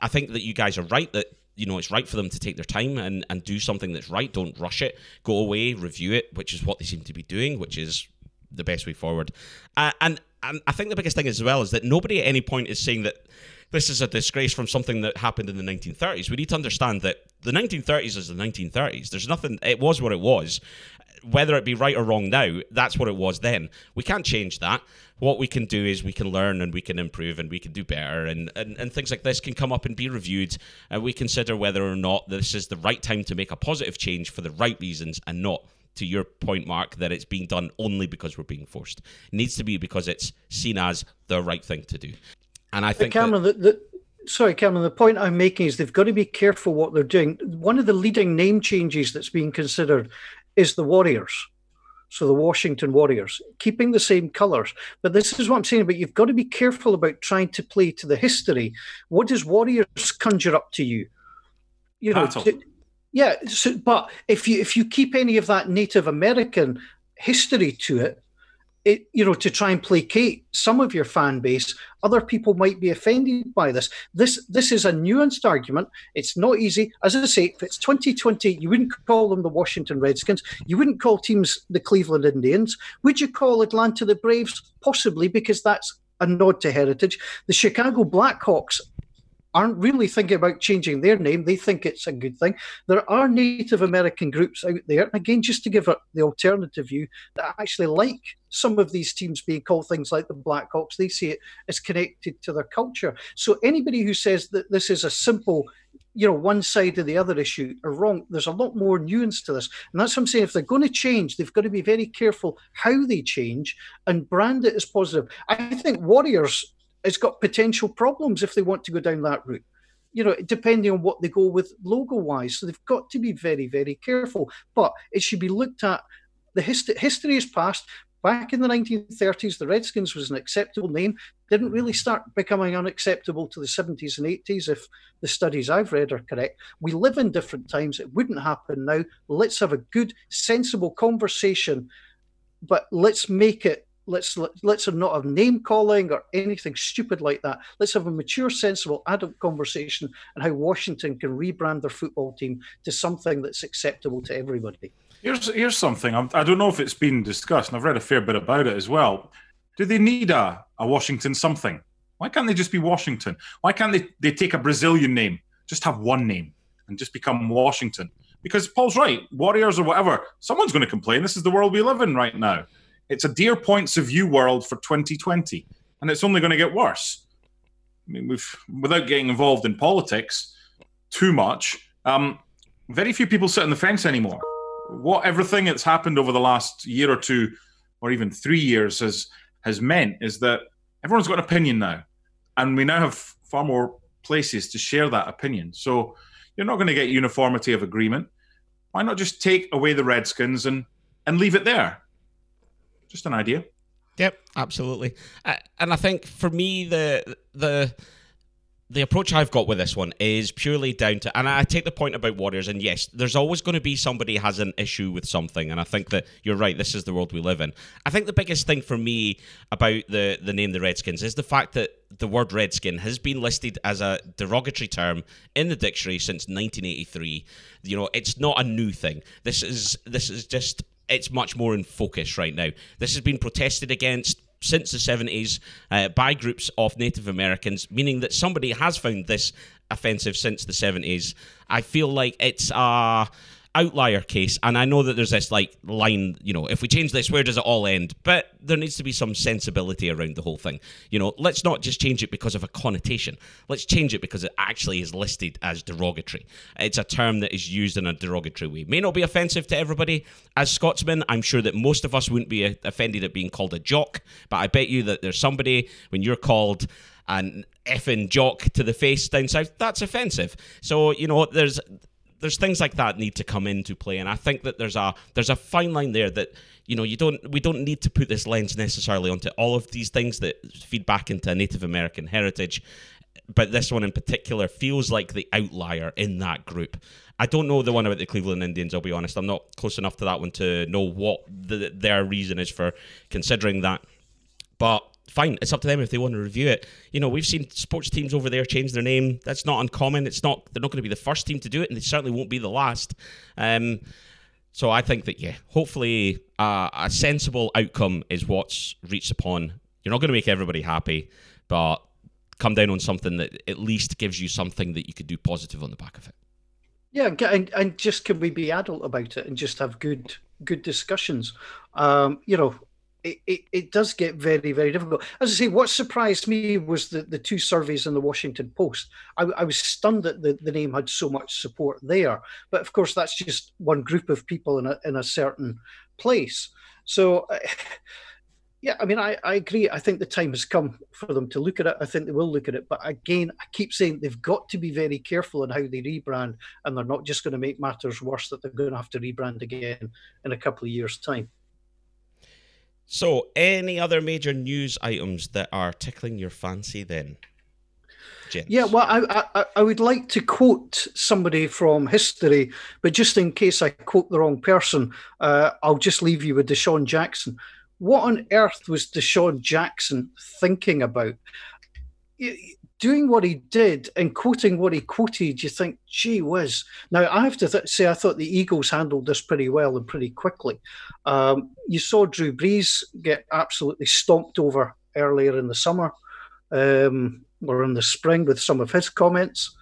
I think that you guys are right that you know it's right for them to take their time and, and do something that's right. Don't rush it. Go away, review it, which is what they seem to be doing, which is the best way forward. Uh, and and I think the biggest thing as well is that nobody at any point is saying that this is a disgrace from something that happened in the 1930s. We need to understand that the 1930s is the 1930s. There's nothing. It was what it was. Whether it be right or wrong now, that's what it was then. We can't change that. What we can do is we can learn and we can improve and we can do better and, and, and things like this can come up and be reviewed and we consider whether or not this is the right time to make a positive change for the right reasons and not to your point, Mark, that it's being done only because we're being forced. It needs to be because it's seen as the right thing to do. And I But think that- Cameron, the, the, sorry, Cameron, the point I'm making is they've got to be careful what they're doing. One of the leading name changes that's being considered is the Warriors. So the Washington Warriors, keeping the same colours. But this is what I'm saying about you've got to be careful about trying to play to the history. What does Warriors conjure up to you? You know, to- yeah. So, but if you if you keep any of that Native American history to it, it you know to try and placate some of your fan base, other people might be offended by this. This this is a nuanced argument. It's not easy. As I say, if it's 2020, you wouldn't call them the Washington Redskins. You wouldn't call teams the Cleveland Indians. Would you call Atlanta the Braves? Possibly because that's a nod to heritage. The Chicago Blackhawks aren't really thinking about changing their name. They think it's a good thing. There are Native American groups out there, again, just to give the alternative view, that actually like some of these teams being called things like the Blackhawks. They see it as connected to their culture. So anybody who says that this is a simple, you know, one side or the other issue are wrong. There's a lot more nuance to this. And that's what I'm saying. If they're going to change, they've got to be very careful how they change and brand it as positive. I think Warriors has got potential problems if they want to go down that route. You know, depending on what they go with logo wise. So they've got to be very, very careful. But it should be looked at. The hist- history is past. Back in the 1930s, the Redskins was an acceptable name. Didn't really mm-hmm. start becoming unacceptable to the 70s and 80s, if the studies I've read are correct. We live in different times. It wouldn't happen now. Let's have a good, sensible conversation, but let's make it let's let's not have name calling or anything stupid like that. Let's have a mature, sensible, adult conversation on how Washington can rebrand their football team to something that's acceptable to everybody. Here's here's something. I'm, I don't know if it's been discussed, and I've read a fair bit about it as well. Do they need a, a Washington something? Why can't they just be Washington? Why can't they, they take a Brazilian name, just have one name, and just become Washington? Because Paul's right, Warriors or whatever, someone's going to complain. This is the world we live in right now. It's a dear points of view world for 2020, and it's only going to get worse. I mean, we've without getting involved in politics too much. Um, very few people sit on the fence anymore. What everything that's happened over the last year or two, or even three years, has has meant is that everyone's got an opinion now, and we now have far more places to share that opinion. So you're not going to get uniformity of agreement. Why not just take away the Redskins and and leave it there? Just an idea. Yep, absolutely. Uh, and I think for me, the the the approach I've got with this one is purely down to, and I take the point about Warriors, and yes, there's always going to be somebody has an issue with something, and I think that you're right. This is the world we live in. I think the biggest thing for me about the the name the Redskins is the fact that the word Redskin has been listed as a derogatory term in the dictionary since 1983. You know, it's not a new thing. This is this is just it's much more in focus right now. This has been protested against since the 70s uh, by groups of Native Americans, meaning that somebody has found this offensive since the 70s. I feel like it's a. Uh, outlier case, and I know that there's this like line, you know, if we change this, where does it all end? But there needs to be some sensibility around the whole thing. You know, let's not just change it because of a connotation. Let's change it because it actually is listed as derogatory. It's a term that is used in a derogatory way. May not be offensive to everybody. As Scotsmen, I'm sure that most of us wouldn't be uh, offended at being called a jock, but I bet you that there's somebody when you're called an effing jock to the face down south, that's offensive. So, you know, there's there's things like that need to come into play, and I think that there's a there's a fine line there that you know you don't we don't need to put this lens necessarily onto all of these things that feed back into Native American heritage, but this one in particular feels like the outlier in that group. I don't know the one about the Cleveland Indians. I'll be honest; I'm not close enough to that one to know what the, their reason is for considering that. But fine, it's up to them if they want to review it. You know, we've seen sports teams over there change their name. That's not uncommon. It's not they're not going to be the first team to do it, and they certainly won't be the last. Um, so I think that yeah, hopefully uh, a sensible outcome is what's reached upon. You're not going to make everybody happy, but come down on something that at least gives you something that you could do positive on the back of it. Yeah, and, and just can we be adult about it and just have good good discussions? Um, you know, it, it, does get very, very difficult. As I say, what surprised me was the, the two surveys in the Washington Post. I, I was stunned that the, the name had so much support there. But of course, that's just one group of people in a, in a certain place. So, yeah, I mean, I, I agree. I think the time has come for them to look at it. I think they will look at it. But again, I keep saying they've got to be very careful in how they rebrand. And they're not just going to make matters worse that they're going to have to rebrand again in a couple of years' time. So, any other major news items that are tickling your fancy then? Gents? Yeah, well, I, I, I would like to quote somebody from history, but just in case I quote the wrong person, uh, I'll just leave you with DeSean Jackson. What on earth was DeSean Jackson thinking about? Doing what he did and quoting what he quoted, you think, gee whiz. Now, I have to th- say, I thought the Eagles handled this pretty well and pretty quickly. Um, you saw Drew Brees get absolutely stomped over earlier in the summer um, or in the spring with some of his comments.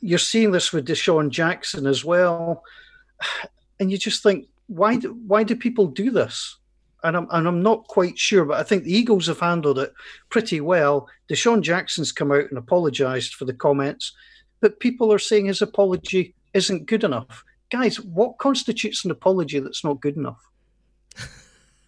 You're seeing this with DeSean Jackson as well. And you just think, why do, why do people do this? And I'm, and I'm not quite sure, but I think the Eagles have handled it pretty well. DeSean Jackson's come out and apologised for the comments, but people are saying his apology isn't good enough. Guys, what constitutes an apology that's not good enough?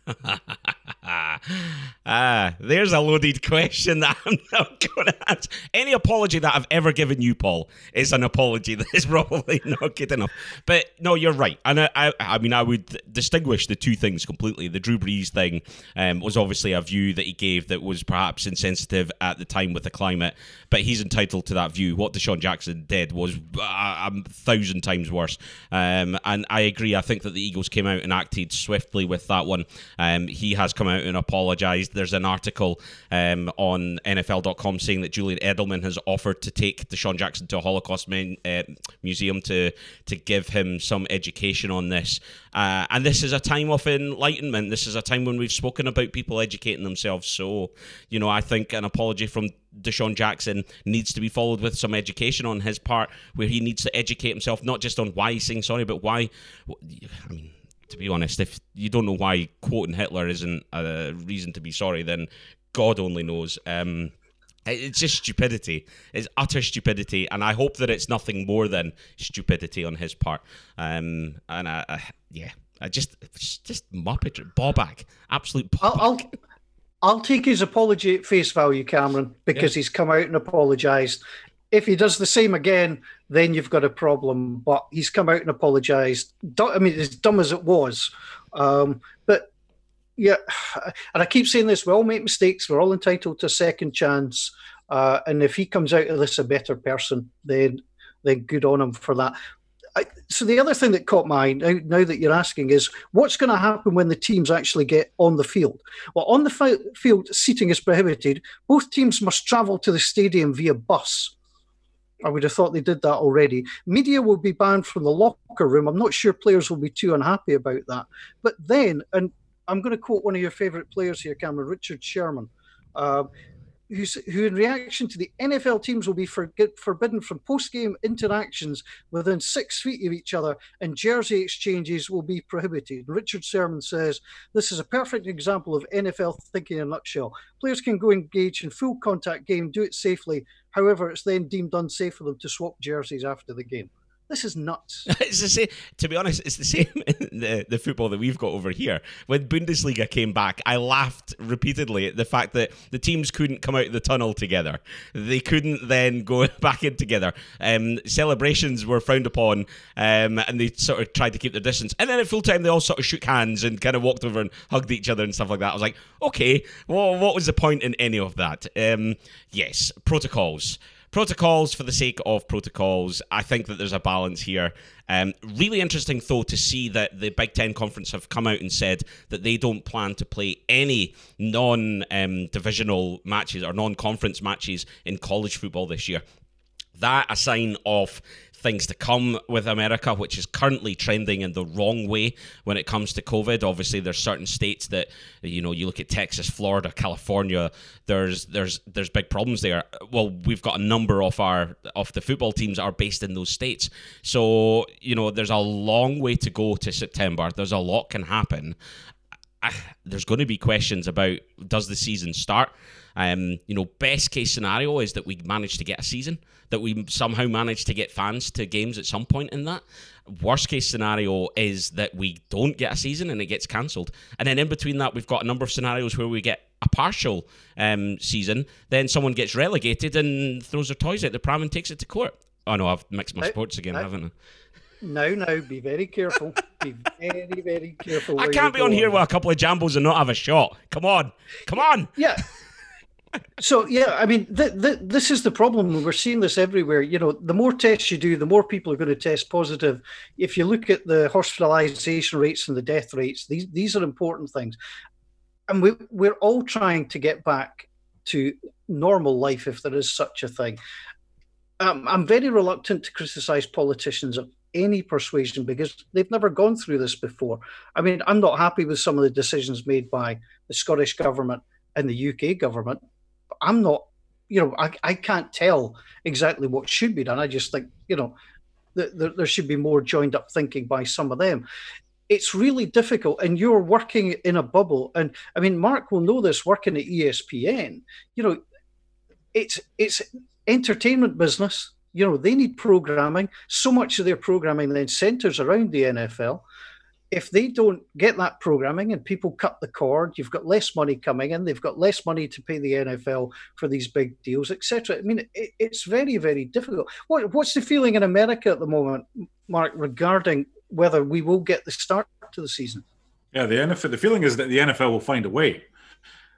ah, there's a loaded question that I'm not going to answer. Any apology that I've ever given you, Paul, is an apology that is probably not good enough. But no, you're right, and I, I, I mean, I would distinguish the two things completely. The Drew Brees thing um, was obviously a view that he gave that was perhaps insensitive at the time with the climate, but he's entitled to that view. What DeSean Jackson did was a, a thousand times worse, um, and I agree. I think that the Eagles came out and acted swiftly with that one. Um, he has come out and apologised. There's an article um, on NFL.com saying that Julian Edelman has offered to take DeSean Jackson to a Holocaust uh, museum to to give him some education on this. Uh, and this is a time of enlightenment. This is a time when we've spoken about people educating themselves. So, you know, I think an apology from DeSean Jackson needs to be followed with some education on his part, where he needs to educate himself not just on why he's saying sorry, but why. I mean, to be honest, if you don't know why quoting Hitler isn't a reason to be sorry, then God only knows. Um, it's just stupidity. It's utter stupidity, and I hope that it's nothing more than stupidity on his part. Um, and I, I, yeah, I just just muppetry, bobag, absolute. I'll, I'll, I'll take his apology at face value, Cameron, because yeah. he's come out and apologised if he does the same again, then you've got a problem. But he's come out and apologised. I mean, as dumb as it was, um, but yeah, and I keep saying this: we all make mistakes. We're all entitled to a second chance. Uh, and if he comes out of this a better person, then then good on him for that. I, so the other thing that caught my eye now, now, that you're asking is what's going to happen when the teams actually get on the field? Well, on the fi- field, seating is prohibited. Both teams must travel to the stadium via bus I would have thought they did that already. Media will be banned from the locker room. I'm not sure players will be too unhappy about that. But then, and I'm going to quote one of your favourite players here, Cameron, Richard Sherman. Uh, who, in reaction to the NFL teams, will be for, forbidden from post game interactions within six feet of each other and jersey exchanges will be prohibited. Richard Sherman says this is a perfect example of NFL thinking in a nutshell. Players can go engage in full contact game, do it safely. However, it's then deemed unsafe for them to swap jerseys after the game. This is nuts. it's the same. To be honest, it's the same in the, the football that we've got over here. When Bundesliga came back, I laughed repeatedly at the fact that the teams couldn't come out of the tunnel together. They couldn't then go back in together. Um, celebrations were frowned upon, um, and they sort of tried to keep their distance. And then at full time, they all sort of shook hands and kind of walked over and hugged each other and stuff like that. I was like, okay, well, what was the point in any of that? Um, yes, protocols protocols for the sake of protocols. I think that there's a balance here. Um, really interesting, though, to see that the Big Ten Conference have come out and said that they don't plan to play any non um, divisional matches or non conference matches in college football this year that a sign of things to come with America, which is currently trending in the wrong way when it comes to COVID. Obviously, there's certain states that you know you look at Texas, Florida, California. There's there's there's big problems there. Well, we've got a number of our of the football teams are based in those states, so you know there's a long way to go to September. There's a lot can happen. There's going to be questions about does the season start? Um, you know, best case scenario is that we manage to get a season, that we somehow manage to get fans to games at some point in that. Worst case scenario is that we don't get a season and it gets cancelled. And then in between that, we've got a number of scenarios where we get a partial um, season, then someone gets relegated and throws their toys out the pram and takes it to court. Oh no, I've mixed my sports again, haven't I? No, no, be very careful. Be very, very careful. I can't be on here with a couple of jambos and not have a shot. Come on, come on. Yeah. So yeah, I mean, th- th- this is the problem. We're seeing this everywhere. You know, the more tests you do, the more people are going to test positive. If you look at the hospitalization rates and the death rates, these these are important things, and we we're all trying to get back to normal life, if there is such a thing. Um, I'm very reluctant to criticize politicians any persuasion because they've never gone through this before. I mean, I'm not happy with some of the decisions made by the Scottish government and the UK government. I'm not, you know, I, I can't tell exactly what should be done. I just think, you know, that there should be more joined up thinking by some of them. It's really difficult, and you're working in a bubble. And I mean, Mark will know this working at ESPN. You know, it's it's entertainment business you know, they need programming. So much of their programming then centers around the NFL. If they don't get that programming and people cut the cord, you've got less money coming in. They've got less money to pay the NFL for these big deals, etc. I mean, it, it's very, very difficult. What, what's the feeling in America at the moment, Mark, regarding whether we will get the start to the season? Yeah, the NFL. The feeling is that the NFL will find a way.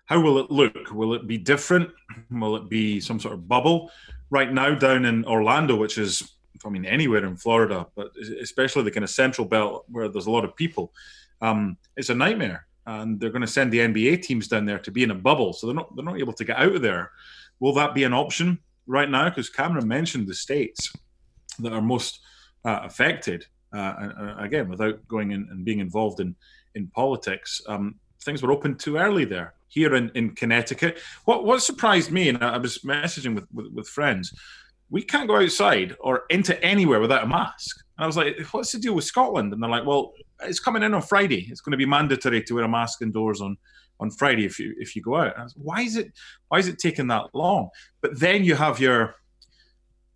How will it look? Will it be different? Will it be some sort of bubble? right now down in Orlando, which is, I mean, anywhere in Florida, but especially the kind of central belt where there's a lot of people, um, it's a nightmare. And they're going to send the NBA teams down there to be in a bubble, so they're not they're not able to get out of there. Will that be an option right now? Because Cameron mentioned the states that are most uh, affected. Uh, again, without going in and being involved in in politics, um, things were open too early there here in, in Connecticut. What what surprised me, and I was messaging with, with, with friends, we can't go outside or into anywhere without a mask. And I was like, what's the deal with Scotland? And they're like, well, it's coming in on Friday. It's going to be mandatory to wear a mask indoors on on Friday if you if you go out. Was, why is it why is it taking that long? But then you have your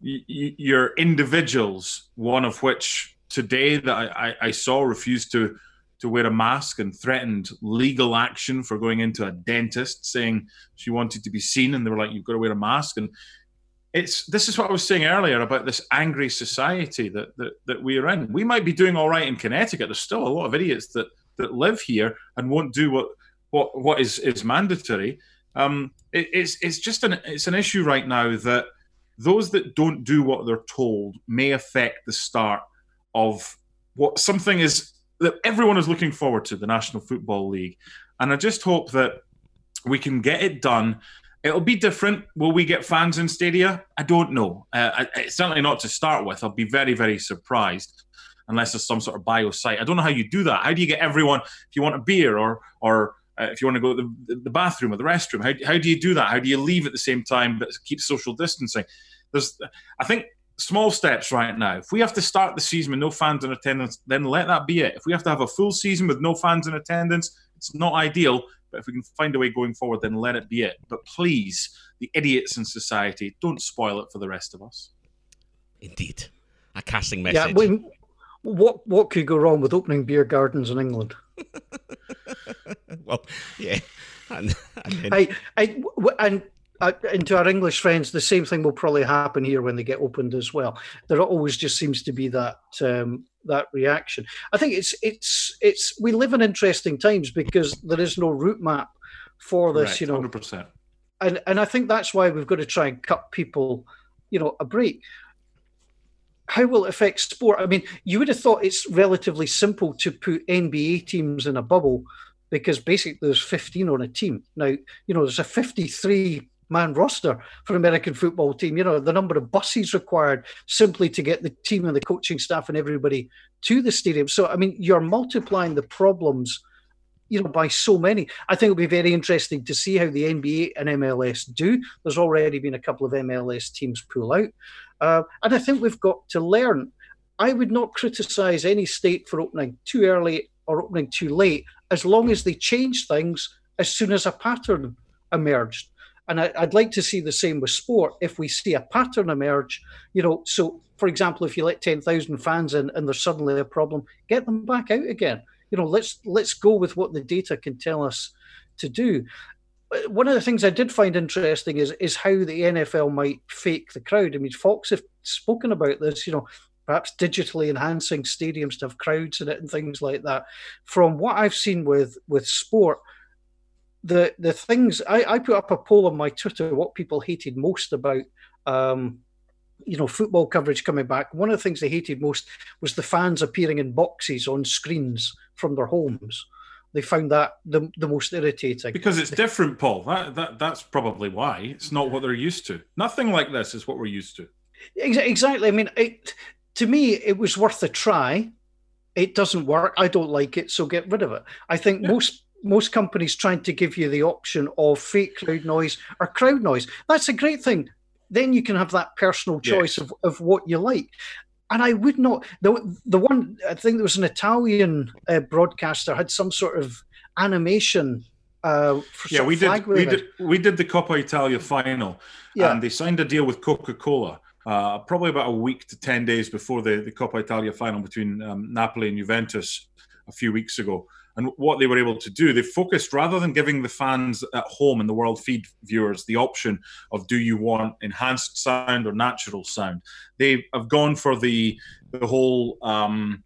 your individuals, one of which today that I, I saw refused to to wear a mask and threatened legal action for going into a dentist saying she wanted to be seen and they were like you've got to wear a mask and it's this is what I was saying earlier about this angry society that that, that we are in. We might be doing all right in Connecticut. There's still a lot of idiots that that live here and won't do what what what is is mandatory. Um, it, it's it's just an it's an issue right now that those that don't do what they're told may affect the start of what something is that everyone is looking forward to the National Football League, and I just hope that we can get it done It'll be different. Will we get fans in Stadia? I don't know. Uh, certainly not to start with. I'll be very, very surprised unless there's some sort of bio site. I don't know how you do that. How do you get everyone, if you want a beer or, or uh, if you want to go to the, the bathroom or the restroom, how, how do you do that? How do you leave at the same time but keep social distancing? There's, I think small steps right now. If we have to start the season with no fans in attendance, then let that be it. If we have to have a full season with no fans in attendance, it's not ideal. But if we can find a way going forward, then let it be it. But please, the idiots in society, don't spoil it for the rest of us. Indeed. A casting message. Yeah, what what could go wrong with opening beer gardens in England? well, yeah. And, and, I, I, and uh, and to our English friends, the same thing will probably happen here when they get opened as well. There always just seems to be that um, that reaction. I think it's it's it's we live in interesting times because there is no route map for this. Correct, you know, 100%. And and I think that's why we've got to try and cut people, you know, a break. How will it affect sport? I mean, you would have thought it's relatively simple to put NBA teams in a bubble because basically there's 15 on a team. Now, you know, there's a 53 man roster for American football team. You know, the number of buses required simply to get the team and the coaching staff and everybody to the stadium. So, I mean, you're multiplying the problems, you know, by so many. I think it'll be very interesting to see how the NBA and MLS do. There's already been a couple of MLS teams pull out. Uh, and I think we've got to learn. I would not criticize any state for opening too early or opening too late, as long as they change things as soon as a pattern emerged. And I, would like to see the same with sport. If we see a pattern emerge, you know, so for example, if you let ten thousand fans in and there's suddenly a problem, get them back out again. You know, let's let's go with what the data can tell us to do. Uh, one of the things I did find interesting is is how the NFL might fake the crowd. I mean, Fox have spoken about this. You know, perhaps digitally enhancing stadiums to have crowds in it and things like that. From what I've seen with with sport the the things I, I put up a poll on my Twitter what people hated most about um, you know football coverage coming back. One of the things they hated most was the fans appearing in boxes on screens from their homes. They found that the, the most irritating because it's different, Paul. That, that that's probably why it's not what they're used to. Nothing like this is what we're used to. Exactly. I mean, it, to me, it was worth a try. It doesn't work. I don't like it, so get rid of it. I think yeah. most most companies trying to give you the option of fake crowd noise or crowd noise. That's a great thing. Then you can have that personal choice yes. of, of what you like. And I would not the the one I think there was an Italian uh, broadcaster had some sort of animation. Uh, yeah, we did, we did. We did the Coppa Italia final, yeah. and they signed a deal with Coca Cola. Uh, probably about a week to 10 days before the, the Coppa Italia final between um, Napoli and Juventus a few weeks ago and what they were able to do, they focused rather than giving the fans at home and the world feed viewers the option of do you want enhanced sound or natural sound, they have gone for the the whole. Um,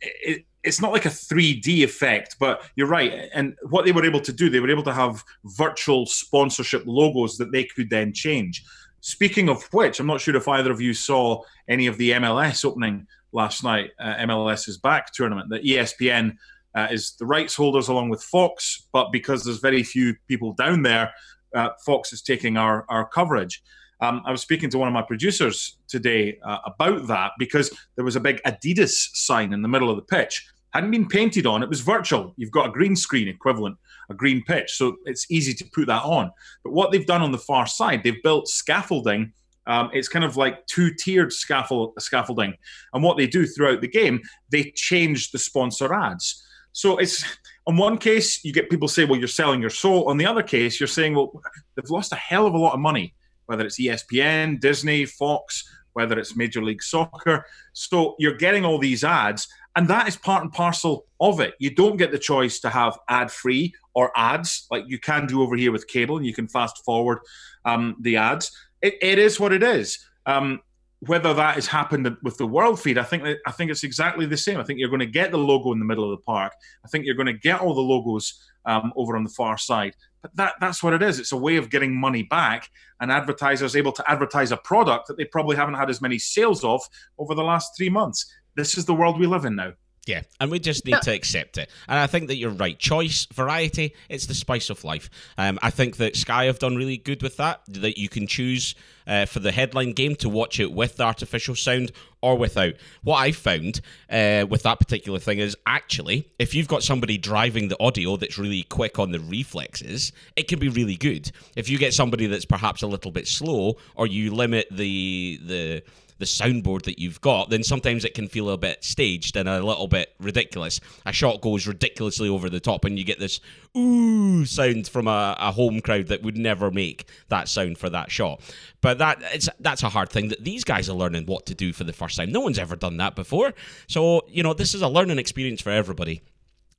it, it's not like a 3D effect, but you're right. And what they were able to do, they were able to have virtual sponsorship logos that they could then change. Speaking of which, I'm not sure if either of you saw any of the MLS opening last night, uh, MLS's back tournament that ESPN uh, is the rights holders along with Fox, but because there's very few people down there, uh, Fox is taking our, our coverage. Um, I was speaking to one of my producers today uh, about that because there was a big Adidas sign in the middle of the pitch. Hadn't been painted on, it was virtual. You've got a green screen equivalent, a green pitch, so it's easy to put that on. But what they've done on the far side, they've built scaffolding um, it's kind of like two tiered scaffold, scaffolding. And what they do throughout the game, they change the sponsor ads. So it's on one case you get people say, well, you're selling your soul. On the other case, you're saying, well, they've lost a hell of a lot of money, whether it's ESPN, Disney, Fox, whether it's Major League Soccer. So you're getting all these ads, and that is part and parcel of it. You don't get the choice to have ad free or ads like you can do over here with cable, and you can fast forward um, the ads. It, it is what it is. Um, whether that has happened with the world feed, I think that, I think it's exactly the same. I think you're going to get the logo in the middle of the park. I think you're going to get all the logos um, over on the far side. But that that's what it is. It's a way of getting money back, and advertisers able to advertise a product that they probably haven't had as many sales of over the last three months. This is the world we live in now. Yeah, and we just need yeah. to accept it. And I think that you're right. Choice, variety, it's the spice of life. Um, I think that Sky have done really good with that. That you can choose uh, for the headline game to watch it with the artificial sound or without. What I found uh, with that particular thing is actually, if you've got somebody driving the audio that's really quick on the reflexes, it can be really good. If you get somebody that's perhaps a little bit slow, or you limit the the the soundboard that you've got, then sometimes it can feel a bit staged and a little bit ridiculous. A shot goes ridiculously over the top, and you get this ooh sound from a, a home crowd that would never make that sound for that shot. But that it's that's a hard thing that these guys are learning what to do for the first time. No one's ever done that before. So, you know, this is a learning experience for everybody.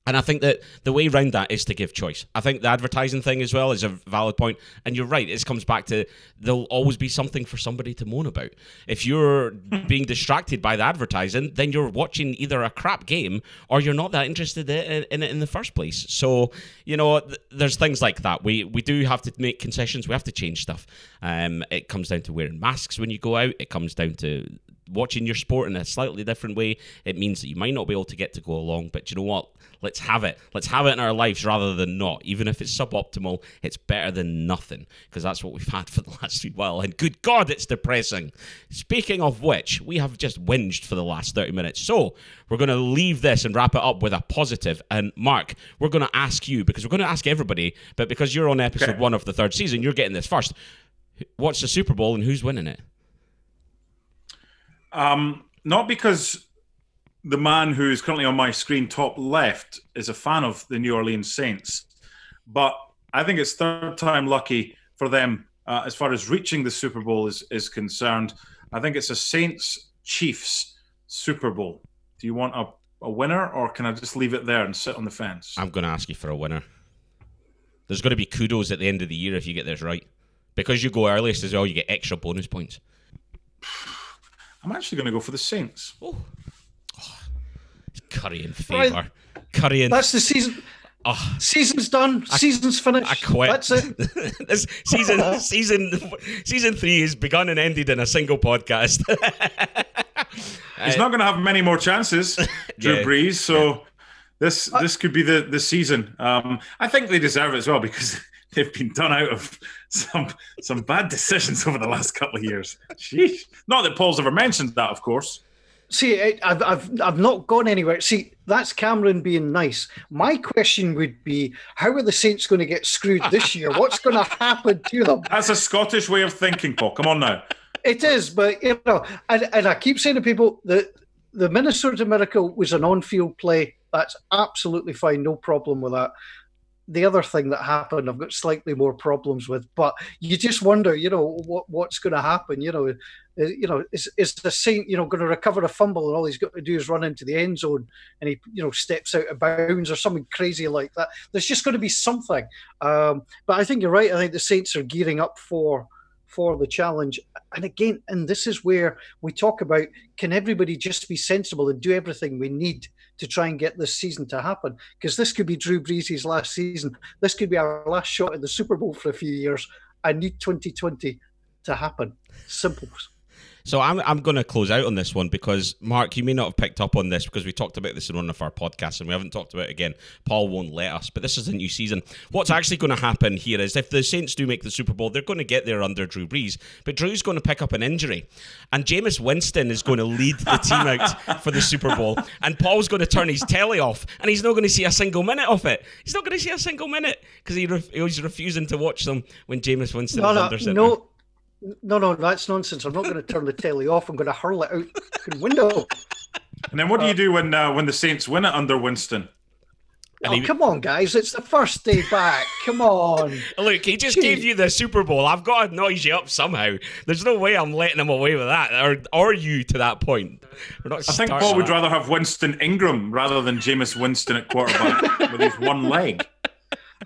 And I think that the way around that is to give choice. I think the advertising thing as well is a valid point. And you're right, it comes back to there'll always be something for somebody to moan about. If you're being distracted by the advertising, then you're watching either a crap game or you're not that interested in, in it in the first place. So, you know, th- there's things like that. We we do have to make concessions, we have to change stuff. Um, it comes down to wearing masks when you go out, it comes down to watching your sport in a slightly different way. It means that you might not be able to get to go along, but you know what? Let's have it. Let's have it in our lives rather than not. Even if it's suboptimal, it's better than nothing because that's what we've had for the last few while. And good God, it's depressing. Speaking of which, we have just whinged for the last 30 minutes. So we're going to leave this and wrap it up with a positive. And Mark, we're going to ask you because we're going to ask everybody, but because you're on episode okay. one of the third season, you're getting this first. What's the Super Bowl and who's winning it? Um, not because the man who is currently on my screen top left is a fan of the New Orleans Saints, but I think it's third time lucky for them uh, as far as reaching the Super Bowl is, is concerned. I think it's a Saints Chiefs Super Bowl. Do you want a, a winner, or can I just leave it there and sit on the fence? I'm going to ask you for a winner. There's going to be kudos at the end of the year if you get this right. Because you go earliest as well, you get extra bonus points. I'm actually going to go for the Saints. Oh, oh Curry in favour. Right. Curry in. That's the season. Oh, Season's done. I, Season's finished. I quit. That's it. this season, season, season three has begun and ended in a single podcast. He's not going to have many more chances, Drew yeah, Brees. So yeah. this this could be the the season. Um, I think they deserve it as well because they've been done out of some some bad decisions over the last couple of years. Sheesh. Not that Paul's ever mentioned that, of course. See, I've, I've, I've not gone anywhere. See, that's Cameron being nice. My question would be how are the Saints going to get screwed this year? What's going to happen to them? That's a Scottish way of thinking, Paul. Come on now. It is, but, you know, and, and I keep saying to people that the Minnesota Miracle was an on field play. That's absolutely fine. No problem with that the other thing that happened, I've got slightly more problems with. But you just wonder, you know, what what's going to happen? You know, uh, you know, is is the Saint, you know, going to recover a fumble and all he's got to do is run into the end zone and he, you know, steps out of bounds or something crazy like that? There's just going to be something. Um, but I think you're right. I think the Saints are gearing up for for the challenge. And again, and this is where we talk about can everybody just be sensible and do everything we need to try and get this season to happen. Because this could be Drew Brees' last season. This could be our last shot at the Super Bowl for a few years. I need 2020 to happen. Simple. So I'm I'm going to close out on this one because Mark, you may not have picked up on this because we talked about this in one of our podcasts and we haven't talked about it again. Paul won't let us, but this is a new season. What's actually going to happen here is if the Saints do make the Super Bowl, they're going to get there under Drew Brees, but Drew's going to pick up an injury, and Jameis Winston is going to lead the team out for the Super Bowl, and Paul's going to turn his telly off, and he's not going to see a single minute of it. He's not going to see a single minute because he, ref- he's refusing to watch them when Jameis Winston no, is no, under center. No no, no, that's nonsense. I'm not going to turn the telly off. I'm going to hurl it out the window. And then what do you do when uh, when the Saints win it under Winston? Oh, he... come on, guys. It's the first day back. Come on. Look, he just Jeez. gave you the Super Bowl. I've got to noise you up somehow. There's no way I'm letting him away with that, or, or you to that point. We're not I think Paul would rather have Winston Ingram rather than Jameis Winston at quarterback with his one leg.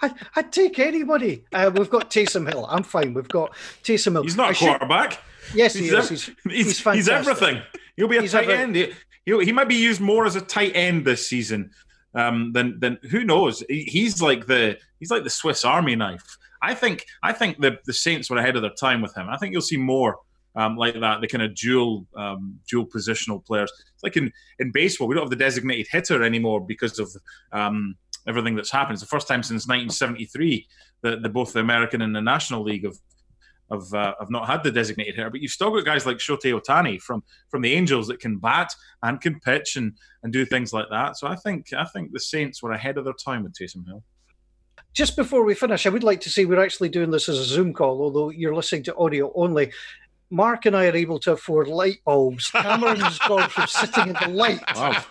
I, would take anybody. Uh, we've got Taysom Hill. I'm fine. We've got Taysom Hill. He's not a quarterback. Yes, he he's is. he's, he's, he's, he's, everything. He'll be a tight end. He, he might be used more as a tight end this season um, than than who knows. He, he's like the he's like the Swiss Army knife. I think I think the the Saints were ahead of their time with him. I think you'll see more um, like that, the kind of dual um, dual positional players. It's like in, in baseball, we don't have the designated hitter anymore because of um, everything that's happened. It's the first time since 1973 that the, both the American and the National League have have, uh, have not had the designated hitter. But you've still got guys like Shohei Ohtani from from the Angels that can bat and can pitch and and do things like that. So I think I think the Saints were ahead of their time with Taysom Hill. Just before we finish, I would like to say we're actually doing this as a Zoom call, although you're listening to audio only. Mark and I are able to afford light bulbs. Cameron has gone from sitting in the light wow.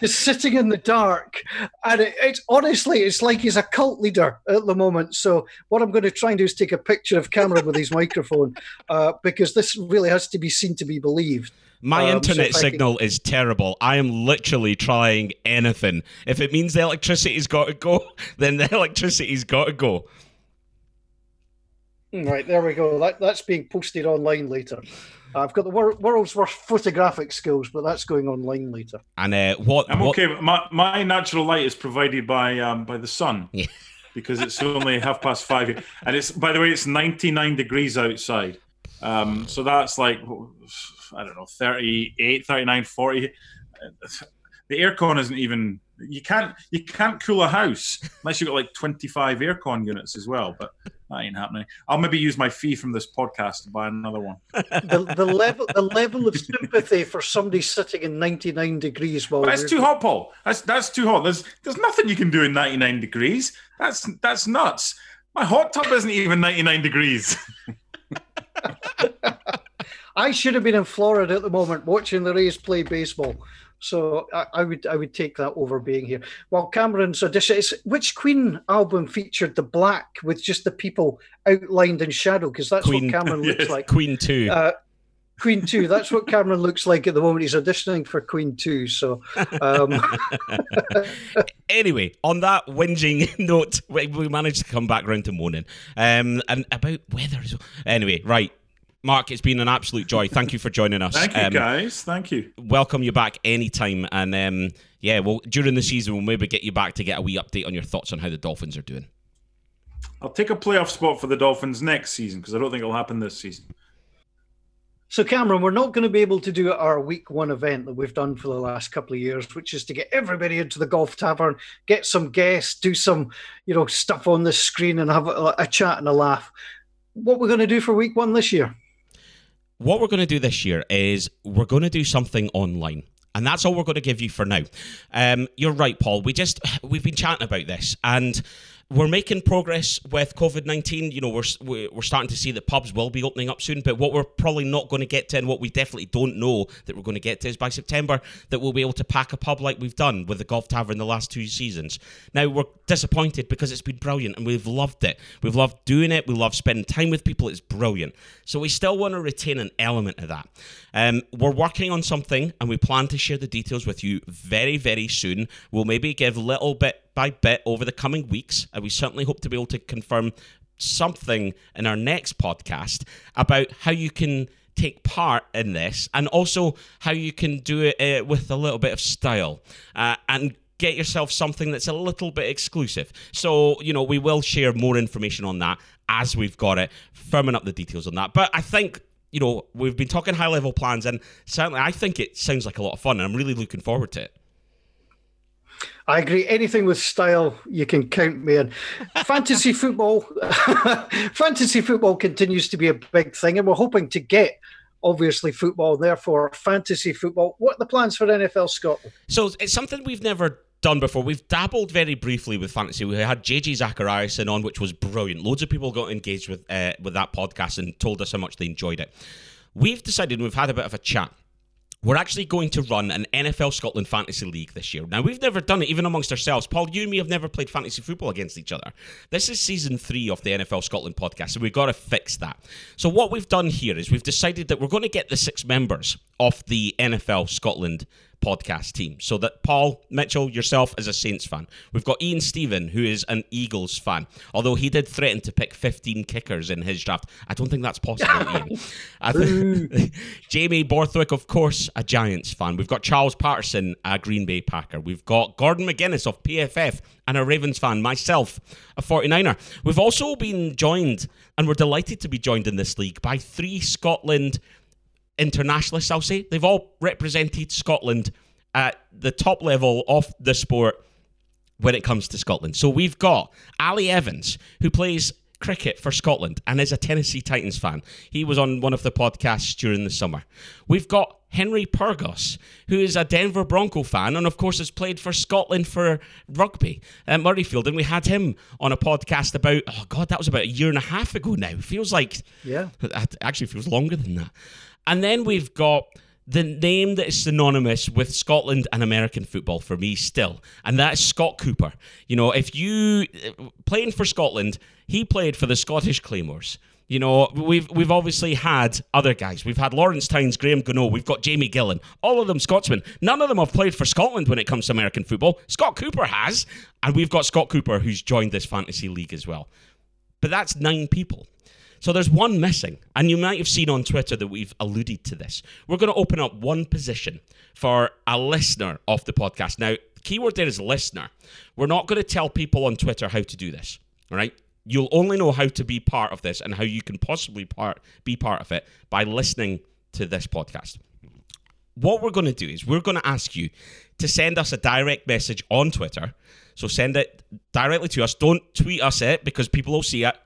to sitting in the dark, and it, it's honestly, it's like he's a cult leader at the moment. So what I'm going to try and do is take a picture of Cameron with his microphone, uh, because this really has to be seen to be believed. My um, internet so signal can... is terrible. I am literally trying anything. If it means the electricity's got to go, then the electricity's got to go. Right, there we go. That, that's being posted online later. I've got the wor- world's worst photographic skills, but that's going online later. And uh, what? I'm what... okay. My my natural light is provided by um, by the sun. Yeah. because it's only half past five, and it's by the way, it's 99 degrees outside. Um, so that's like I don't know, 38, 39, 40. The aircon isn't even you can't you can't cool a house unless you've got like 25 aircon units as well but that ain't happening. I'll maybe use my fee from this podcast to buy another one. The, the level the level of sympathy for somebody sitting in 99 degrees while that's too hot paul. That's that's too hot. There's there's nothing you can do in 99 degrees. That's that's nuts. My hot tub isn't even 99 degrees. I should have been in Florida at the moment watching the Rays play baseball. So I, I, would I would take that over being here. Well, Cameron's audition is which Queen album featured the black with just the people outlined in shadow because that's Queen, what Cameron looks yes, like. Queen two. Uh, Queen two. That's what Cameron looks like at the moment. He's auditioning for Queen two. So, um... anyway, on that whinging note, we, we managed to come back around to moaning. Um, and about weather. Anyway, right. Mark, it's been an absolute joy. Thank you for joining us. Thank you, um, guys. Thank you. Welcome you back anytime. And um, yeah, well, during the season, we'll maybe get you back to get a wee update on your thoughts on how the Dolphins are doing. I'll take a playoff spot for the Dolphins next season because I don't think it'll happen this season. So, Cameron, we're not going to be able to do our week one event that we've done for the last couple of years, which is to get everybody into the golf tavern, get some guests, do some, you know, stuff on the screen, and have a, a chat and a laugh. What we're going to do for week one this year? What we're going to do this year is we're going to do something online. And that's all we're going to give you for now. Um, you're right, Paul. We just we've been chatting about this, and we're making progress with COVID nineteen. You know, we're we're starting to see that pubs will be opening up soon. But what we're probably not going to get to, and what we definitely don't know that we're going to get to, is by September that we'll be able to pack a pub like we've done with the Golf Tavern the last two seasons. Now we're disappointed because it's been brilliant and we've loved it. We've loved doing it. We love spending time with people. It's brilliant. So we still want to retain an element of that. Um, we're working on something, and we plan to share the details with you very, very soon. We'll maybe give a little bit by bit over the coming weeks, and we certainly hope to be able to confirm something in our next podcast about how you can take part in this and also how you can do it uh, with a little bit of style uh, and get yourself something that's a little bit exclusive. So, you know, we will share more information on that as we've got it, firming up the details on that. But I think you know, we've been talking high level plans, and certainly I think it sounds like a lot of fun, and I'm really looking forward to it. I agree. Anything with style, you can count me in. Fantasy football, fantasy football continues to be a big thing, and we're hoping to get obviously football. Therefore, fantasy football. What are the plans for NFL Scotland? So it's something we've never done before. We've dabbled very briefly with fantasy. We had JJ Zachariason on, which was brilliant. Loads of people got engaged with uh, with that podcast and told us how much they enjoyed it. We've decided, we've had a bit of a chat we're actually going to run an NFL Scotland Fantasy League this year. Now, we've never done it even amongst ourselves. Paul, you and me have never played fantasy football against each other. This is season three of the NFL Scotland podcast, so we've got to fix that. So, what we've done here is we've decided that we're going to get the six members of the NFL Scotland podcast team. So that Paul Mitchell, yourself as a Saints fan. We've got Ian Stephen, who is an Eagles fan. Although he did threaten to pick 15 kickers in his draft. I don't think that's possible, think Jamie Borthwick, of course, a Giants fan. We've got Charles Patterson, a Green Bay Packer. We've got Gordon McGuinness of PFF and a Ravens fan, myself, a 49er. We've also been joined, and we're delighted to be joined in this league by three Scotland internationalists, I'll say. They've all represented Scotland at the top level of the sport when it comes to Scotland. So we've got Ali Evans, who plays cricket for Scotland and is a Tennessee Titans fan. He was on one of the podcasts during the summer. We've got Henry Pyrgos, who is a Denver Bronco fan and, of course, has played for Scotland for rugby at Murrayfield. And we had him on a podcast about, oh God, that was about a year and a half ago now. Feels like, yeah, it actually feels longer than that. And then we've got the name that is synonymous with Scotland and American football for me still, and that's Scott Cooper. You know, if you uh, playing for Scotland, he played for the Scottish Claymores. You know, we've we've obviously had other guys. We've had Lawrence Tynes, Graham Gano, we've got Jamie Gillan, all of them Scotsmen. None of them have played for Scotland when it comes to American football. Scott Cooper has, and we've got Scott Cooper who's joined this fantasy league as well. But that's nine people. So there's one missing, and you might have seen on Twitter that we've alluded to this. We're going to open up one position for a listener of the podcast. Now, keyword there is listener. We're not going to tell people on Twitter how to do this, all right? You'll only know how to be part of this and how you can possibly part be part of it by listening to this podcast. What we're going to do is we're going to ask you to send us a direct message on Twitter. So send it directly to us. Don't tweet us it because people will see it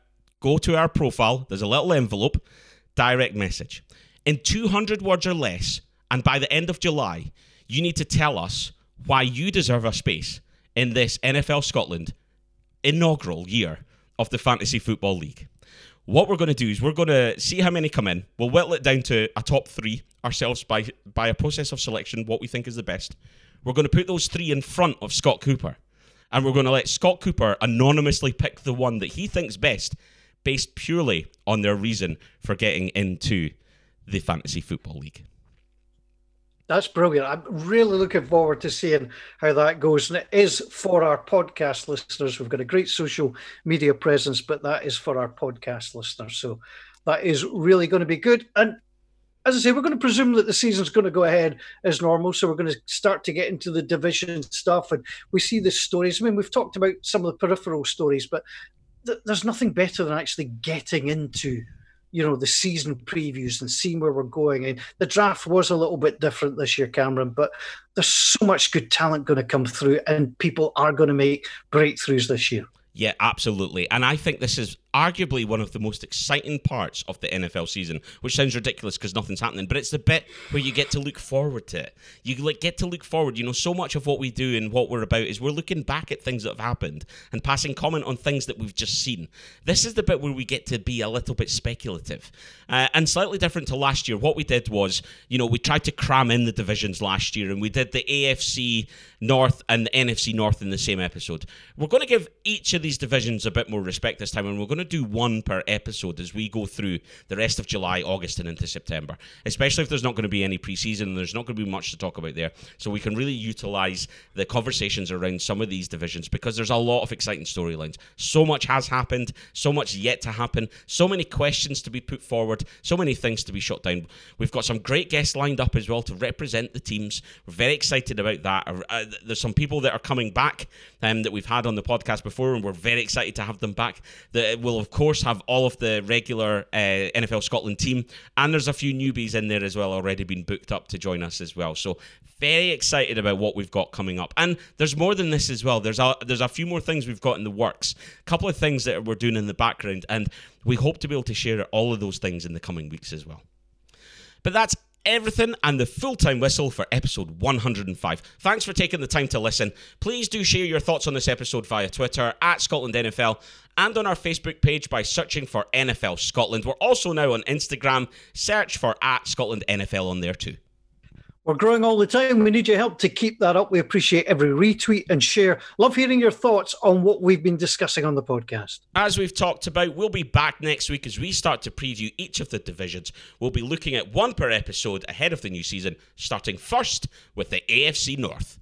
go to our profile. There's a little envelope, direct message. In 200 words or less, and by the end of July, you need to tell us why you deserve a space in this NFL Scotland inaugural year of the Fantasy Football League. What we're going to do is we're going to see how many come in. We'll whittle it down to a top three ourselves by by a process of selection, what we think is the best. We're going to put those three in front of Scott Cooper, and we're going to let Scott Cooper anonymously pick the one that he thinks best based purely on their reason for getting into the Fantasy Football League. That's brilliant. I'm really looking forward to seeing how that goes. And it is for our podcast listeners. We've got a great social media presence, but that is for our podcast listeners. So that is really going to be good. And as I say, we're going to presume that the season's going to go ahead as normal. So we're going to start to get into the division stuff. And we see the stories. I mean, we've talked about some of the peripheral stories, but th- there's nothing better than actually getting into you know the season previews and seeing where we're going and the draft was a little bit different this year cameron but there's so much good talent going to come through and people are going to make breakthroughs this year yeah, absolutely. And I think this is arguably one of the most exciting parts of the NFL season, which sounds ridiculous because nothing's happening, but it's the bit where you get to look forward to it. You like get to look forward. You know, so much of what we do and what we're about is we're looking back at things that have happened and passing comment on things that we've just seen. This is the bit where we get to be a little bit speculative uh, and slightly different to last year. What we did was, you know, we tried to cram in the divisions last year and we did the AFC North and the NFC North in the same episode. We're going to give each of these divisions a bit more respect this time and we're going going to do one per episode as we go through the rest of July, August, and into September, especially if there's not going to be any preseason and there's not going to be much to talk about there. So we can really utilize the conversations around some of these divisions because there's a lot of exciting storylines. So much has happened, so much yet to happen, so many questions to be put forward, so many things to be shut down. We've got some great guests lined up as well to represent the teams. We're very excited about that. Uh, uh there's some people that are coming back um, that we've had on the podcast before, and we're very excited to have them back. Will, of course, have all of the regular uh, NFL Scotland team, and there's a few newbies in there as well already been booked up to join us as well. So very excited about what we've got coming up, and there's more than this as well. There's a there's a few more things we've got in the works, a couple of things that we're doing in the background, and we hope to be able to share all of those things in the coming weeks as well. But that's everything and the full time whistle for episode 105. Thanks for taking the time to listen. Please do share your thoughts on this episode via Twitter at Scotland NFL and on our Facebook page by searching for NFL Scotland. We're also now on Instagram. Search for at Scotland NFL on there too. We're growing all the time. We need your help to keep that up. We appreciate every retweet and share. Love hearing your thoughts on what we've been discussing on the podcast. As we've talked about, we'll be back next week as we start to preview each of the divisions. We'll be looking at one per episode ahead of the new season, starting first with the AFC North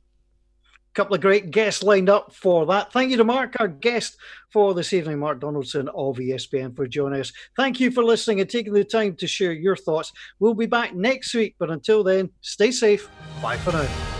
couple of great guests lined up for that. Thank you to Mark, our guest for this evening, Mark Donaldson of ESPN, for joining us. Thank you for listening and taking the time to share your thoughts. We'll be back next week, but until then, stay safe. Bye for now.